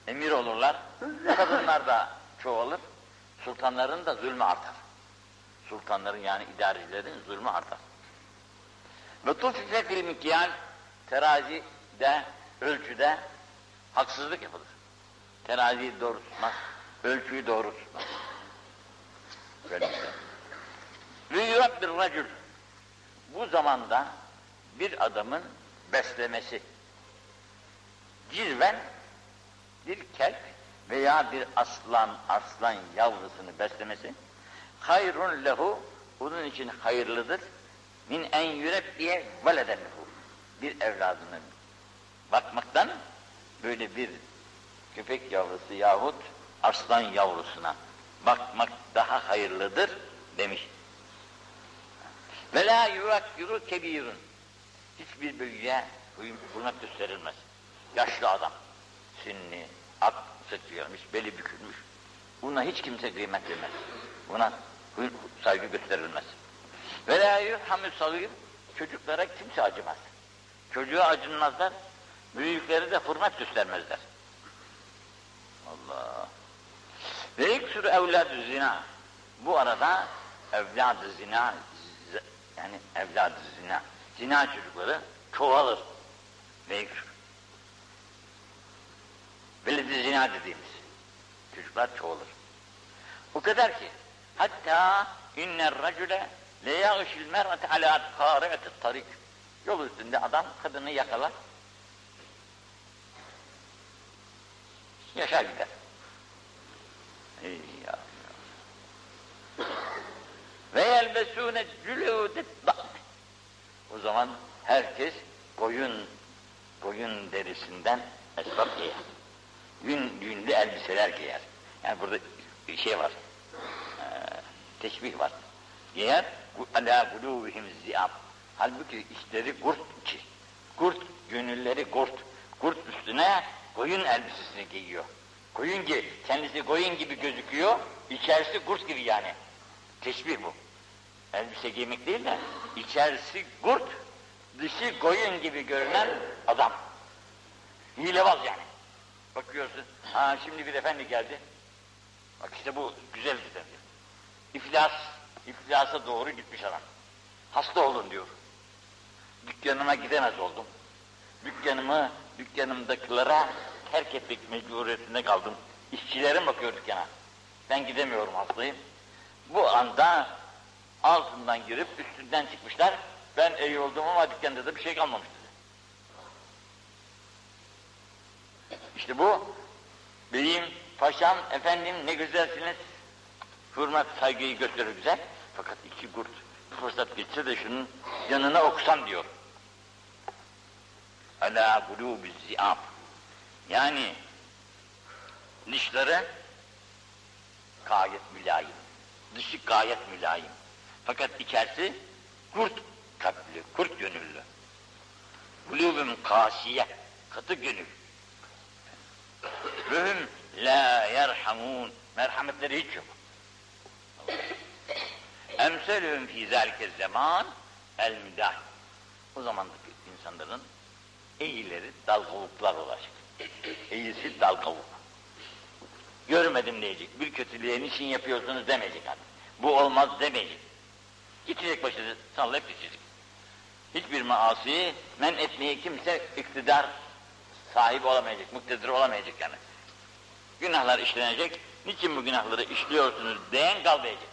emir olurlar, [LAUGHS] kadınlar da çoğalır, sultanların da zulmü artar. Sultanların yani idarecilerin zulmü artar. Ve tufife fil mikyal terazide, ölçüde haksızlık yapılır. Teraziyi doğru tutmaz, ölçüyü doğru tutmaz. Böyle bir şey. Ve racül. Bu zamanda bir adamın beslemesi, cirven bir kelp veya bir aslan, aslan yavrusunu beslemesi hayrun lehu bunun için hayırlıdır min en yürebbiye veleden lehu bir evladını bakmaktan böyle bir köpek yavrusu yahut aslan yavrusuna bakmak daha hayırlıdır demiş. Ve la yurakkiru kebirun. Hiçbir büyüye hürmet gösterilmez. Yaşlı adam, sinni, ak sıçramış, beli bükülmüş. Buna hiç kimse kıymet vermez. Buna saygı gösterilmez. Ve la yuhamü sagir. Çocuklara kimse acımaz. Çocuğa acınmazlar. Büyükleri de hürmet göstermezler. Allah. Ve iksuru evlad zina. Bu arada evlad zina yani evlad zina. Zina çocukları çoğalır. Ve iksuru. Veledi zina dediğimiz çocuklar çoğalır. O kadar ki hatta inner racule le yağışil mer'ate ala kâre'eti tarik. Yol üstünde adam kadını yakalar. Yaşar gider. Ey ya. Ve yelbesûne cülûdet O zaman herkes koyun koyun derisinden esbab giyer. Yün, yünlü elbiseler giyer. Yani burada bir şey var. Ee, teşbih var. Giyer ala kulûbihim ziyab. Halbuki işleri kurt ki. Kurt, gönülleri kurt. Kurt üstüne koyun elbisesini giyiyor. Koyun gibi, kendisi koyun gibi gözüküyor, içerisi kurt gibi yani. Teşbih bu. Elbise giymek değil de, içerisi kurt, dışı koyun gibi görünen adam. Hilebaz yani. Bakıyorsun, ha şimdi bir efendi geldi. Bak işte bu güzel bir efendi. İflas, iflasa doğru gitmiş adam. Hasta olun diyor. Dükkanıma gidemez oldum. Dükkanımı, dükkanımdakilere terk etmek mecburiyetinde kaldım. İşçilerim bakıyor dükkana. Ben gidemiyorum hastayım. Bu anda altından girip üstünden çıkmışlar. Ben iyi oldum ama dükkanda da bir şey kalmamış dedi. İşte bu benim paşam, efendim ne güzelsiniz. Hürmet, saygıyı gösterir güzel. Fakat iki kurt fırsat geçse de şunun yanına okusan diyor. Ala gulûbü ziyab. Yani dışları gayet mülayim. Dışı gayet mülayim. Fakat içerisi kurt kalpli, kurt gönüllü. Gulûbüm kâsiye, katı gönül. Rühüm la yerhamun. Merhametleri hiç yok. Emselühüm fî zâlike zaman el müdah. O zamandaki insanların eğileri dal kavuklar olacak. Eğisi dal kavuk. Görmedim diyecek. Bir kötülüğe niçin yapıyorsunuz demeyecek artık. Bu olmaz demeyecek. Gidecek başını sallayıp gidecek. hiçbir maasiyi men etmeye kimse iktidar sahibi olamayacak, muktedir olamayacak yani. Günahlar işlenecek, niçin bu günahları işliyorsunuz diyen kalmayacak.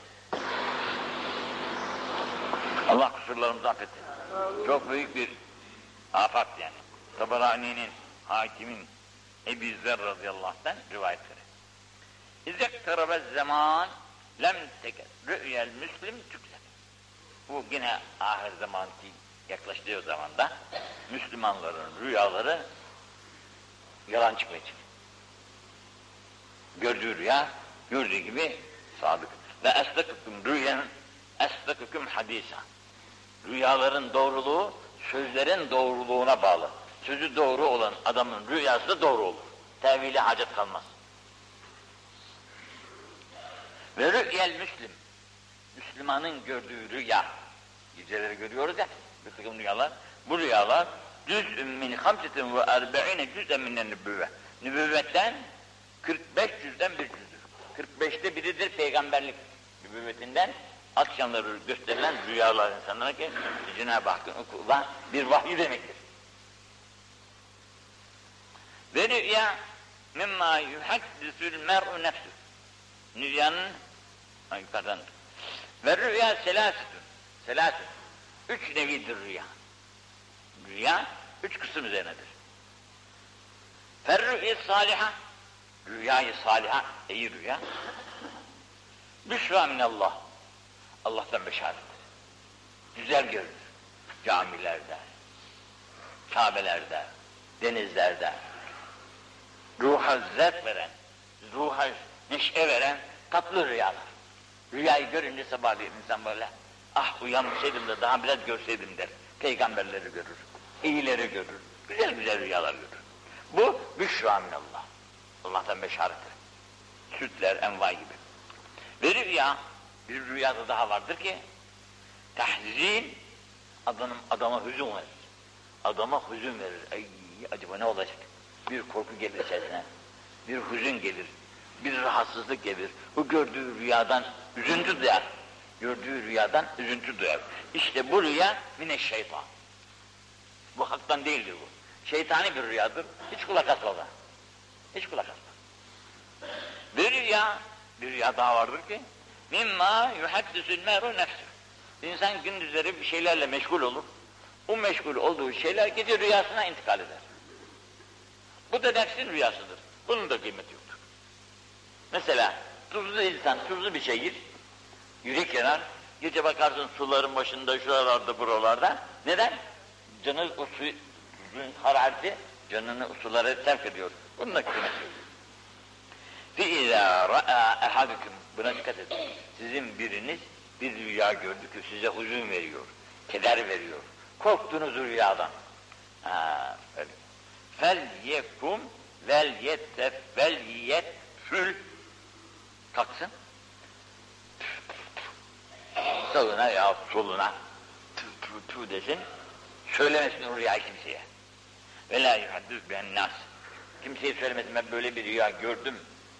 Allah kusurlarımızı affetsin. Çok büyük bir afat yani. Tabarani'nin, hakimin, Ebi Zer radıyallahu anh'tan rivayetleri. İzzek tarabe zaman lem teker rü'yel müslim tükzer. Bu yine ahir zamanki yaklaştığı zamanda Müslümanların rüyaları yalan çıkmayacak. Gördüğü rüya, gördüğü gibi sadık. Ve estakıküm rüyen, estakıküm hadisa. Rüyaların doğruluğu, sözlerin doğruluğuna bağlı. Sözü doğru olan adamın rüyası da doğru olur. Tevhile hacet kalmaz. Ve rü'yel müslim. Müslümanın gördüğü rüya. Geceleri görüyoruz ya, bir takım rüyalar. Bu rüyalar cüz'ün min hamsetin ve erbe'ine cüz'en minen nübüvve. Nübüvvetten 45 cüzden bir cüzdür. 45'te biridir peygamberlik nübüvvetinden akşamları gösterilen rüyalar insanlara ki Cenab-ı Hakk'ın bir vahyi demektir. Ve rüya mimma yuhaddisül mer'u nefsü. Rüyanın ay yukarıdan. Ve rüya selasitun. Selasit. Üç nevidir rüya. Rüya üç kısım üzerinedir. Ferrü'yi saliha. Rüyayı saliha, iyi rüya. Büşra minallah. Allah'tan beşarettir. Güzel görünür. Camilerde, Kabe'lerde, denizlerde, ruha zevk veren, ruha neşe veren tatlı rüyalar. Rüyayı görünce sabahleyin insan böyle, ah uyanmışaydım da daha biraz görseydim der. Peygamberleri görür, iyileri görür, güzel güzel rüyalar görür. Bu büşra minallah. Allah'tan beşarettir. Sütler, enva gibi. Ve rüya, bir rüyada daha vardır ki, tahzin, adamın, adama hüzün verir. Adama hüzün verir. Ay, acaba ne olacak? Bir korku gelir içerisine, bir hüzün gelir, bir rahatsızlık gelir. Bu gördüğü rüyadan üzüntü duyar. Gördüğü rüyadan üzüntü duyar. İşte bu rüya mine şeytan. Bu haktan değildir bu. Şeytani bir rüyadır. Hiç kulak asma ona. Hiç kulak asma. Bir rüya, bir rüya daha vardır ki mimma yuhaddisül meru nefsü. İnsan gündüzleri bir şeylerle meşgul olur. O meşgul olduğu şeyler gece rüyasına intikal eder. Bu da nefsin rüyasıdır. Bunun da kıymeti yoktur. Mesela tuzlu insan tuzlu bir şey yürek yanar, gece bakarsın suların başında, şuralarda, buralarda. Neden? canı o suyun harareti canını suları terk ediyor. Bunun hakkında Ve izâ ra'â ehadukum buna dikkat edin. Sizin biriniz bir rüya gördü ki size huzun veriyor, keder veriyor. Korktunuz rüyadan. Ha, öyle. Fel yekum vel yettef vel yetfül kalksın. Sağına ya soluna tü tü tü desin. Söylemesin o rüyayı kimseye. Ve la yuhaddüz ben nas. Kimseye söylemesin ben böyle bir rüya gördüm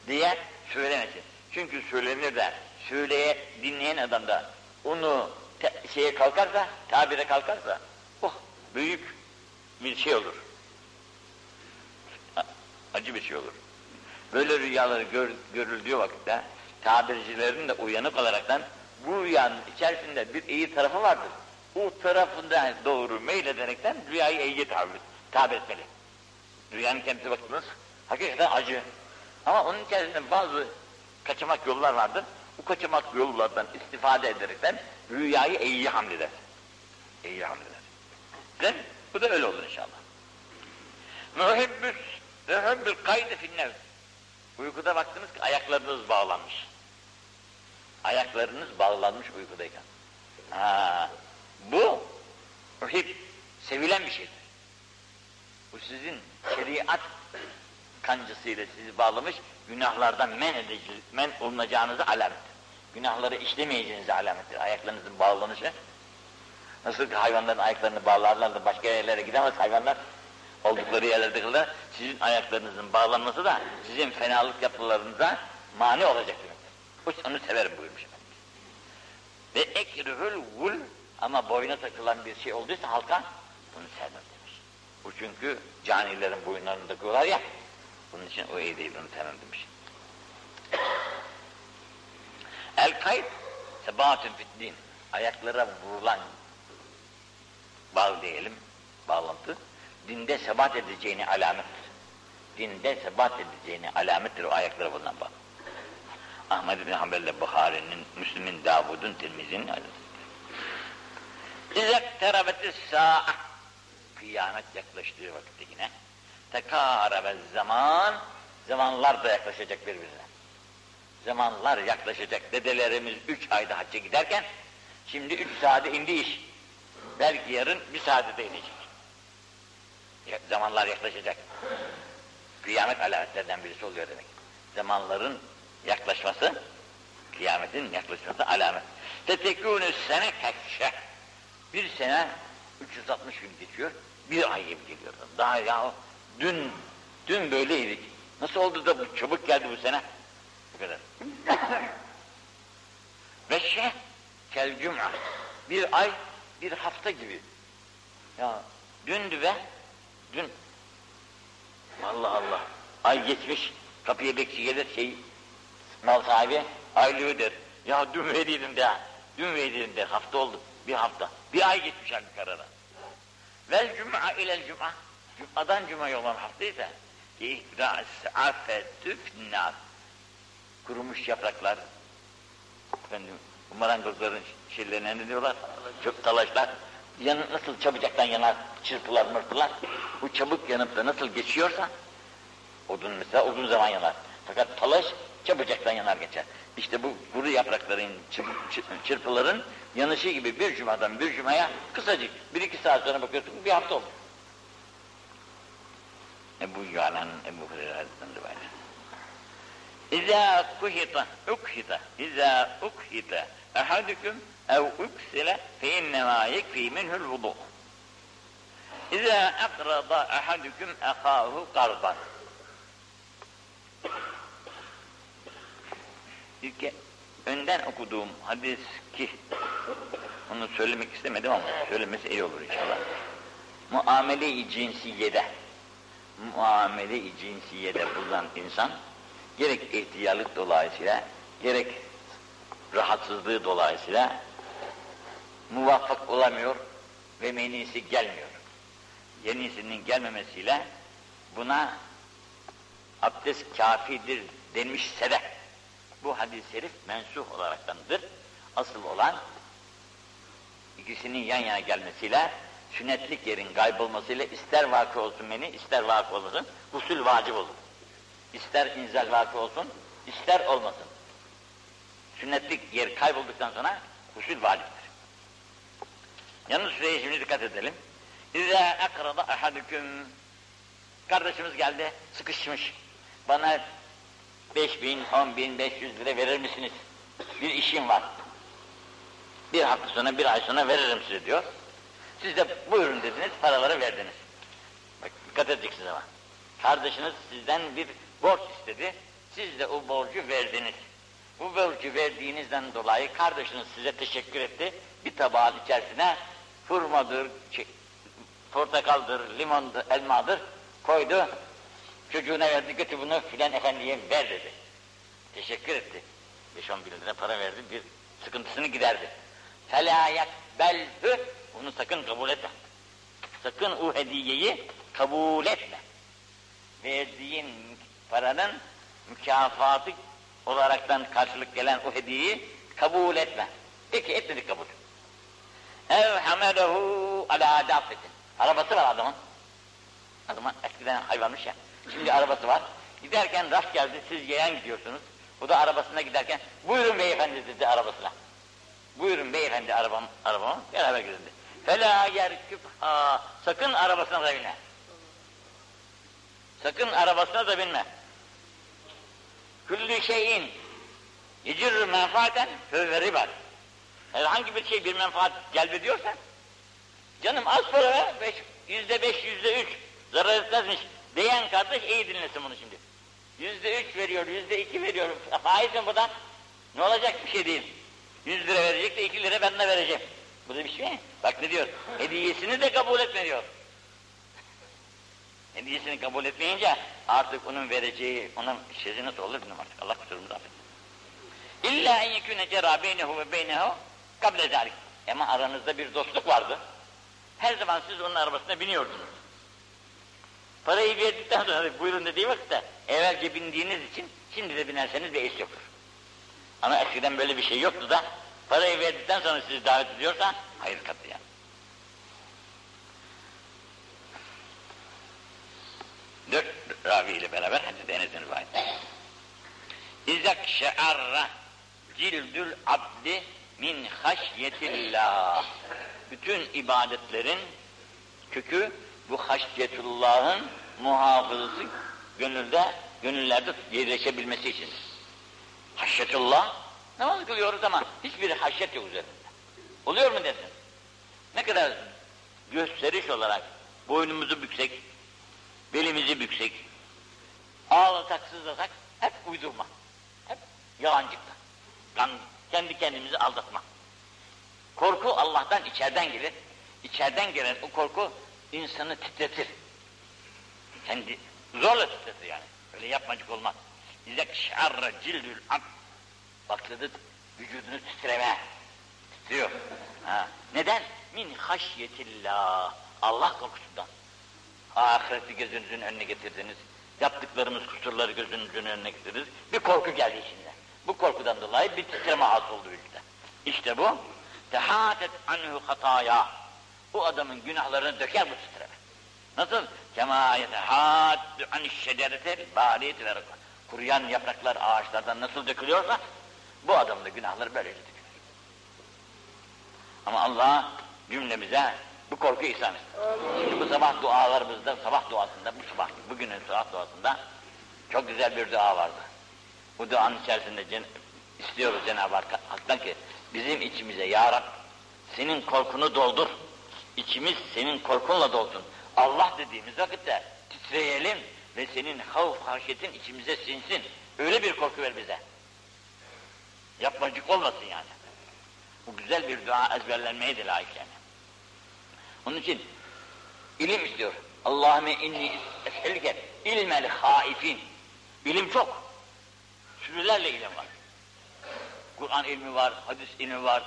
diye söylemesin. Çünkü söylenir de söyleye dinleyen adam da onu te, şeye kalkarsa, tabire kalkarsa oh büyük bir şey olur. Acı bir şey olur. Böyle rüyaları gör, görüldüğü vakitte tabircilerin de uyanık olaraktan bu rüyanın içerisinde bir iyi tarafı vardır. O tarafından doğru meylederekten rüyayı iyiye tabir, tabir etmeli. Rüyanın kendisi bakınız hakikaten acı. Ama onun içerisinde bazı kaçamak yollar vardır. Bu kaçamak yollardan istifade ederekten rüyayı iyi hamleder. İyi hamleder. Değil mi? Bu da öyle olur inşallah. Muhibbüs Mühibbül kaydı finnevd. Uykuda baktınız ki ayaklarınız bağlanmış. Ayaklarınız bağlanmış uykudayken. Ha, bu muhib, sevilen bir şeydir. Bu sizin şeriat kancasıyla sizi bağlamış, günahlardan men, edici, men olunacağınızı alamettir. Günahları işlemeyeceğinizi alamettir. Ayaklarınızın bağlanışı. Nasıl ki hayvanların ayaklarını bağlarlar da başka yerlere gidemez hayvanlar. Oldukları yerlerde kılır. Sizin ayaklarınızın bağlanması da sizin fenalık yapılarınıza mani olacak demektir. Onu severim buyurmuş efendim. Ve ekrihül vul Ama boyuna takılan bir şey olduysa halka bunu sevmem demiş. Bu çünkü canilerin boyunlarını takıyorlar ya. Bunun için o iyi değil onu sevmem demiş. El kayıt sebatün fiddin. Ayaklara vurulan bağ diyelim, bağlantı, dinde sebat edeceğini alamettir. Dinde sebat edeceğini alamettir o ayaklara bulunan bağ. Ahmed bin Hanbel'le Bukhari'nin, Müslim'in, Davud'un, Tirmizi'nin ayrıdır. İzek terabetis sa'a kıyamet yaklaştığı vakitte yine tekârebe zaman zamanlar da yaklaşacak birbirine. Zamanlar yaklaşacak. Dedelerimiz üç ayda hacca giderken şimdi üç saate indi iş. Belki yarın bir saate de inecek. Zamanlar yaklaşacak. Kıyamet alametlerinden birisi oluyor demek. Zamanların yaklaşması, kıyametin yaklaşması alamet. Tetekûnü sene kekşe. Bir sene 360 gün geçiyor, bir ay gibi geliyor. Daha ya dün, dün böyleydik. Nasıl oldu da bu çabuk geldi bu sene? Bu kadar. [COUGHS] Ve şey, kel cuma. Bir ay, bir hafta gibi. Ya dündü be, dün. Allah Allah. Ay geçmiş, kapıya bekçi gelir şey, mal sahibi aylığı der. Ya dün veriyordum de, dün veriyordum der, hafta oldu, bir hafta. Bir ay geçmiş halbuki arada. Vel cuma ilel cuma. Cuma'dan cuma'ya olan haftaysa ihdas afetüf nar. Kurumuş yapraklar. Efendim, marangozların şeylerine ne diyorlar? Çöp talaşlar. Yan, nasıl çabucaktan yanar, çırpılar mırpılar. Bu çabuk yanıp da nasıl geçiyorsa odun mesela uzun zaman yanar. Fakat talaş çabucaktan yanar geçer. İşte bu kuru yaprakların, çırp- çırp- çırpıların yanışı gibi bir cumadan bir cumaya kısacık, bir iki saat sonra bakıyorsun bir hafta oldu. Ebu Yuhana'nın Ebu Hureyre Hazretleri'nin rivayeti. İzâ kuhita, ukhita, izâ ukhita ehadüküm ev uksile fe innemâ yekfî minhul vudu. İzâ akrada ehadüküm ehâhu karban. İlk önden okuduğum hadis ki onu söylemek istemedim ama söylemesi iyi olur inşallah. Muamele-i cinsiyede muamele-i cinsiyede bulunan insan gerek ihtiyarlık dolayısıyla gerek rahatsızlığı dolayısıyla muvaffak olamıyor ve menisi gelmiyor. Yenisinin gelmemesiyle buna abdest kafidir denmişse de bu hadis-i şerif mensuh olaraktandır. Asıl olan ikisinin yan yana gelmesiyle sünnetlik yerin kaybolmasıyla ister vakı olsun beni, ister vakı olmasın, husul vacip olur. İster inzal vakı olsun, ister olmasın. Sünnetlik yer kaybolduktan sonra husul vaciptir. Yalnız şuraya şimdi dikkat edelim. İzâ ekrada ahadüküm Kardeşimiz geldi, sıkışmış. Bana beş bin, on bin, beş yüz lira verir misiniz? Bir işim var. Bir hafta sonra, bir ay sonra veririm size diyor. Siz de buyurun dediniz, paraları verdiniz. Bak dikkat edeceksiniz ama. Kardeşiniz sizden bir borç istedi, siz de o borcu verdiniz. Bu borcu verdiğinizden dolayı kardeşiniz size teşekkür etti. Bir tabağın içerisine hurmadır, portakaldır, limondur, elmadır koydu. Çocuğuna verdi götü bunu filan efendiye ver dedi. Teşekkür etti. 5-10 bin lira para verdi bir sıkıntısını giderdi. Felayet belhü onu sakın kabul etme. Sakın o hediyeyi kabul etme. Verdiğin paranın mükafatı olaraktan karşılık gelen o hediyeyi kabul etme. Peki etmedi kabul. Ev hamelehu ala dafetin. Arabası var adamın. Adamın eskiden hayvanmış ya. Yani. Şimdi arabası var. Giderken rast geldi, siz yeğen gidiyorsunuz. O da arabasına giderken, buyurun beyefendi dedi arabasına. Buyurun beyefendi arabam, arabama, beraber gidildi. Fela yerkübha, sakın arabasına da binme. Sakın arabasına da binme. Küllü şeyin yecirr menfaaten fevve ribar. Herhangi bir şey bir menfaat celbediyorsa, canım az para beş, yüzde beş, yüzde üç, zarar etmezmiş diyen kardeş iyi dinlesin bunu şimdi. Yüzde üç veriyor, yüzde iki veriyor, faiz mi buradan? Ne olacak bir şey değil. Yüz lira verecek de iki lira ben de vereceğim. Bu da bir şey mi? Bak ne diyor? Hediyesini de kabul etme diyor. Hediyesini kabul etmeyince artık onun vereceği, onun şezi nasıl olur bilmem artık. Allah kusurumuzu affetsin. İlla en yekûne cerâ beynehu ve beynehu kable zâlik. Ama aranızda bir dostluk vardı. Her zaman siz onun arabasına biniyordunuz. Parayı verdikten sonra buyurun dediği vakitte evvelce bindiğiniz için şimdi de binerseniz bir eş yoktur. Ama eskiden böyle bir şey yoktu da parayı verdikten sonra sizi davet ediyorsa hayır katı yani. Dört ravi ile beraber hadis-i Enes'in rivayeti. İzak şe'arra cildül abdi min haşyetillah. Bütün ibadetlerin kökü bu haşyetullah'ın muhafızası gönülde, gönüllerde yerleşebilmesi için. Haşyetullah, namaz kılıyoruz ama hiçbir haşyet yok üzerinde. Oluyor mu desin? Ne kadar gösteriş olarak boynumuzu büksek, belimizi büksek, ağlasak, sızlasak hep uydurma. Hep yalancıkta. Kendi kendimizi aldatma. Korku Allah'tan içeriden gelir. İçeriden gelen o korku insanı titretir. Kendi zorla titretir yani. Öyle yapmacık olmaz. İzek şarra cildül ab. Bakladı vücudunu titreme. Titriyor. Ha. Neden? Min haşyetillah. Allah korkusundan. Ahireti gözünüzün önüne getirdiniz. Yaptıklarımız kusurları gözünüzün önüne getirdiniz. Bir korku geldi içinde. Bu korkudan dolayı bir titreme hasıl oldu vücuda. İşte bu. Tehatet anhu hataya. Bu adamın günahlarını döker bu titreme. Nasıl? Kema yetehaddu aniş şeceretel bariyeti ve Kuruyan yapraklar ağaçlardan nasıl dökülüyorsa bu adamın da günahları böylece dökülür. Ama Allah cümlemize bu korku ihsan etsin. Bu sabah dualarımızda, sabah duasında, bu sabah, bugünün sabah duasında çok güzel bir dua vardı. Bu duanın içerisinde cen istiyoruz Cenab-ı Hak'tan ki bizim içimize Ya Rab senin korkunu doldur. İçimiz senin korkunla dolsun. Allah dediğimiz vakitte titreyelim ve senin havf haşyetin içimize sinsin. Öyle bir korku ver bize. Yapmacık olmasın yani. Bu güzel bir dua ezberlenmeye de layık yani. Onun için ilim istiyor. Allahümme inni es'elike ilmel haifin. İlim çok. Sürülerle ilim var. Kur'an ilmi var, hadis ilmi var,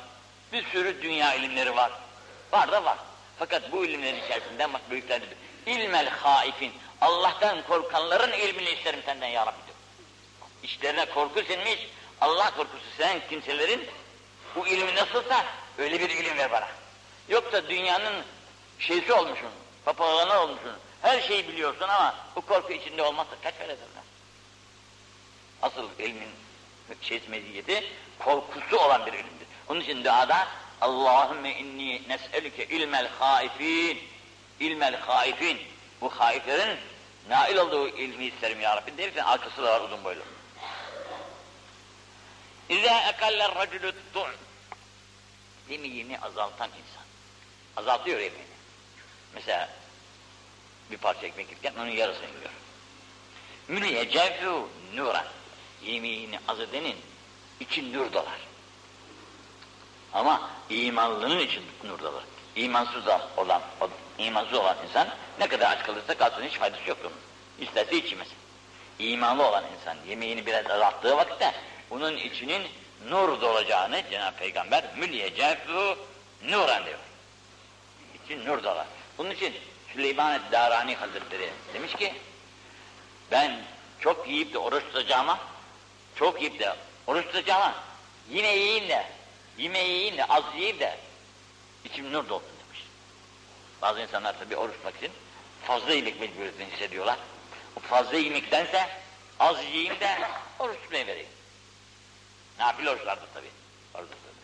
bir sürü dünya ilimleri var. Var da var. Fakat bu ilimlerin içerisinden bak büyükler dedi. İlmel haifin. Allah'tan korkanların ilmini isterim senden ya Rabbi diyor. İşlerine korku sinmiş, Allah korkusu sen kimselerin bu ilmi nasılsa öyle bir ilim ver bana. Yoksa dünyanın şeysi olmuşsun, papağanı olmuşsun, her şeyi biliyorsun ama bu korku içinde olmazsa kaç ederler? Asıl ilmin şeysi meziyeti korkusu olan bir ilimdir. Onun için duada Allahümme inni nes'elüke ilmel haifin ilmel haifin bu haiflerin nail olduğu ilmi isterim ya Rabbi derken arkası da var uzun boylu. İzâ ekaller racülü tu'n yemeğini azaltan insan. Azaltıyor yemeğini. Mesela bir parça ekmek yerken onun yarısını yiyor. Mülye cevfû nuran. Yemeğini az edenin için nur dolar. Ama imanlının için nur dolar. İmansız olan, imansız olan insan ne kadar aç kalırsa kalsın hiç faydası yok onun. İsterse içmesin. İmanlı olan insan yemeğini biraz azalttığı vakitte onun içinin nur dolacağını Cenab-ı Peygamber mülyecefu nuran diyor. İçin nur dolar. Bunun için Süleyman Darani Hazretleri demiş ki ben çok yiyip de oruç tutacağıma çok yiyip de oruç tutacağıma yine yiyeyim de Yemeği yemeğini az yiyip de içim nur dolsun demiş. Bazı insanlar tabi oruç tutmak için fazla yemek mecburiyetini hissediyorlar. O fazla yemektense az yiyeyim de oruç tutmayı vereyim. Nafile oruçlardır tabi. Oruç tutmayı.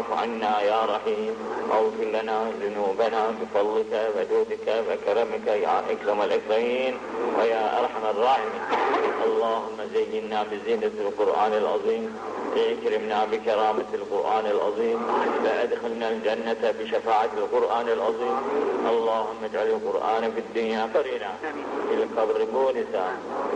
واعف عنا يا رحيم. واغفر لنا ذنوبنا بفضلك وجودك وكرمك يا أكرم الأكرمين ويا أرحم الراحمين. اللهم زينا بزينة القرآن العظيم. اكرمنا بكرامة القرآن العظيم. وأدخلنا الجنة بشفاعة القرآن العظيم. اللهم اجعل القرآن في الدنيا قرينا. في القبر مونسا.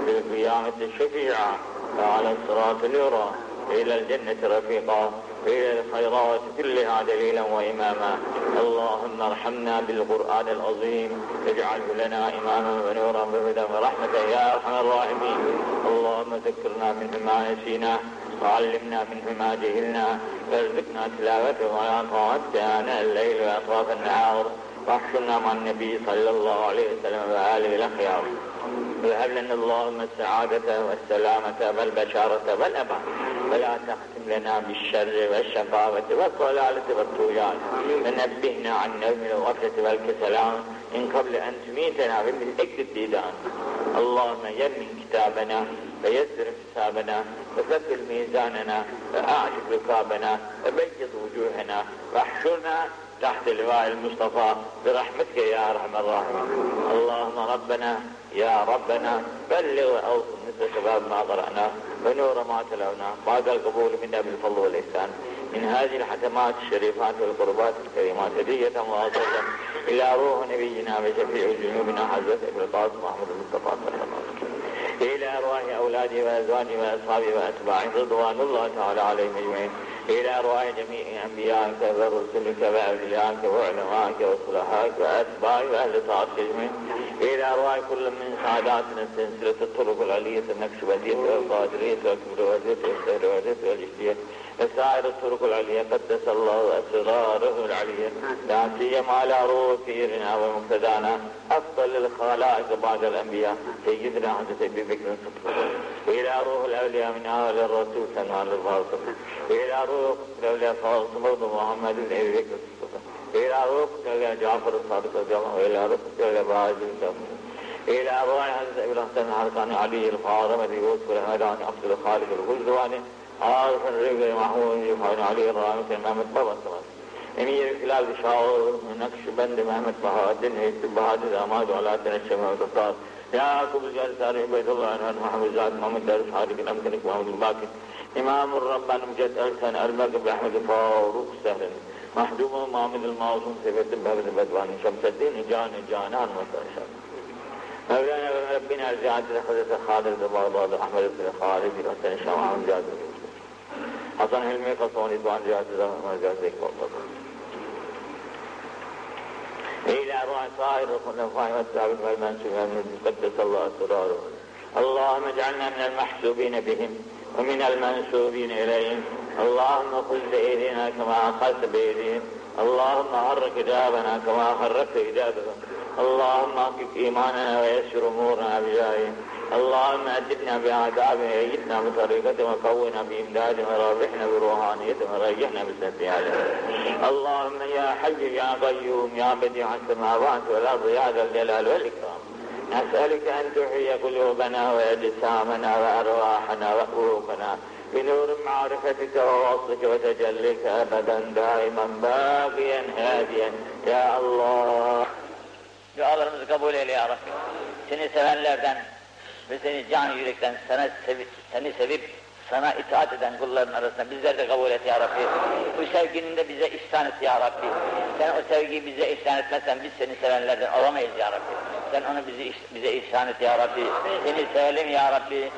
في القيامة شفيعا. وعلى الصراط نورا. إلى الجنة رفيقا. إلى الخيرات كلها دليلا وإماما. اللهم ارحمنا بالقرآن العظيم. اجعله لنا إماما ونورا وهدى ورحمة يا أرحم الراحمين. اللهم ذكرنا منه ما نسينا. وعلمنا منه ما جهلنا. وارزقنا تلاوته ولا طاعته آناء الليل وأطراف النهار. واحشرنا مع النبي صلى الله عليه وسلم وآله الأخيار. وهب لنا اللهم السعادة والسلامة والبشارة والأمان ولا تختم لنا بالشر والشقاوة والضلالة والطغيان. ونبهنا عن نوم الغفلة والكسلان. من قبل أن تميتنا بملك الديدان. اللهم يمن كتابنا ويسر حسابنا وثقل ميزاننا وأعجب ركابنا وبيض وجوهنا واحشرنا تحت لواء المصطفى. برحمتك يا أرحم الراحمين. اللهم ربنا يا ربنا بلغ اوصل مثل شباب ما قرأنا ونور ما تلونا بعد القبول منا بالفضل والإحسان. من هذه الحتمات الشريفات والقربات الكريمات هدية واصلة إلى روح نبينا وشفيع ذنوبنا حضرة ابن القاسم محمد المصطفى صلى الله عليه وسلم. إلى أرواح أولادي وأزواجي وأصحابي وأتباعي رضوان الله تعالى عليهم أجمعين. إلى أرواح جميع أنبيائك ورسلك وأوليائك وعلمائك وصلحائك وأتباعي وأهل طاعتك أجمعين إلى أرواح كل من سعاداتنا سلسلة الطرق العلية النقشبندية والقادرية والكبروزية والسهروزية والجدية وسائر الطرق العليا قدس الله أسراره العليا. لا سيما على روح سيرنا ومقتدانا. أفضل الخلائق بعد الأنبياء. سيدنا حضرة أبي بكر الصديق. إلى روح الأولياء من آل الرسول عليه وسلم. إلى روح الأولياء فاطمة محمد بن أبي بكر إلى روح الأولياء جعفر الصادق رضي الله عنه. وإلى روح الأولياء بعد إلى أرواح حضرة أبي الحسن الحرقاني علي الخارمة يوسف الهمداني عبد الخالق الغزواني اور رہ گئے معمول جی فائن علی رحمت محمد بابا سمت یعنی یہ خلال شاعر نقش بند محمد بہادر ہے بہادر آماد أولاد نقش محمد افتاد یا عقب زیاد سارے بیت اللہ عنوان محمد زاد محمد دار صادق الامکنک محمد الباکر امام الربان مجد السن ارمک بحمد فاروق سهرن محجوب محمد المعصوم سيد بهرد بدوان شمس الدين جان جانان وسرشان مولانا ربنا زيادة حضرت خالد بابا أحمد بن خالد حسن شمعان جاد إلى أرواح الخلفاء والسابق قدس الله اللهم اجعلنا من المحسوبين بهم ومن المنسوبين إليهم. اللهم خذ بأيدينا كما أخذت بأيديهم اللهم حرك إجابنا كما حركت إجابهم. اللهم أقف إيماننا ويسر أمورنا بجاههم. اللهم أدبنا بآدابه أيدنا بطريقته وقونا بإمداده ورابحنا بروحانيته وريحنا بسنتياته اللهم يا حي يا قيوم يا بديع السماوات والأرض يا ذا الجلال والإكرام نسألك أن تحيي قلوبنا وأجسامنا وأرواحنا وقلوبنا بنور معرفتك ووصفك وتجليك أبدا دائما باقيا هاديا يا الله Dualarımızı kabul eyle ya Rabbi. Seni sevenlerden ve seni can yürekten sana sevip, seni sevip sana itaat eden kulların arasında bizler de kabul et ya Rabbi. Bu sevginin de bize ihsan et ya Rabbi. Sen o sevgiyi bize ihsan etmezsen biz seni sevenlerden olamayız ya Rabbi. Sen onu bize, bize ihsan et ya Rabbi. Seni sevelim ya Rabbi.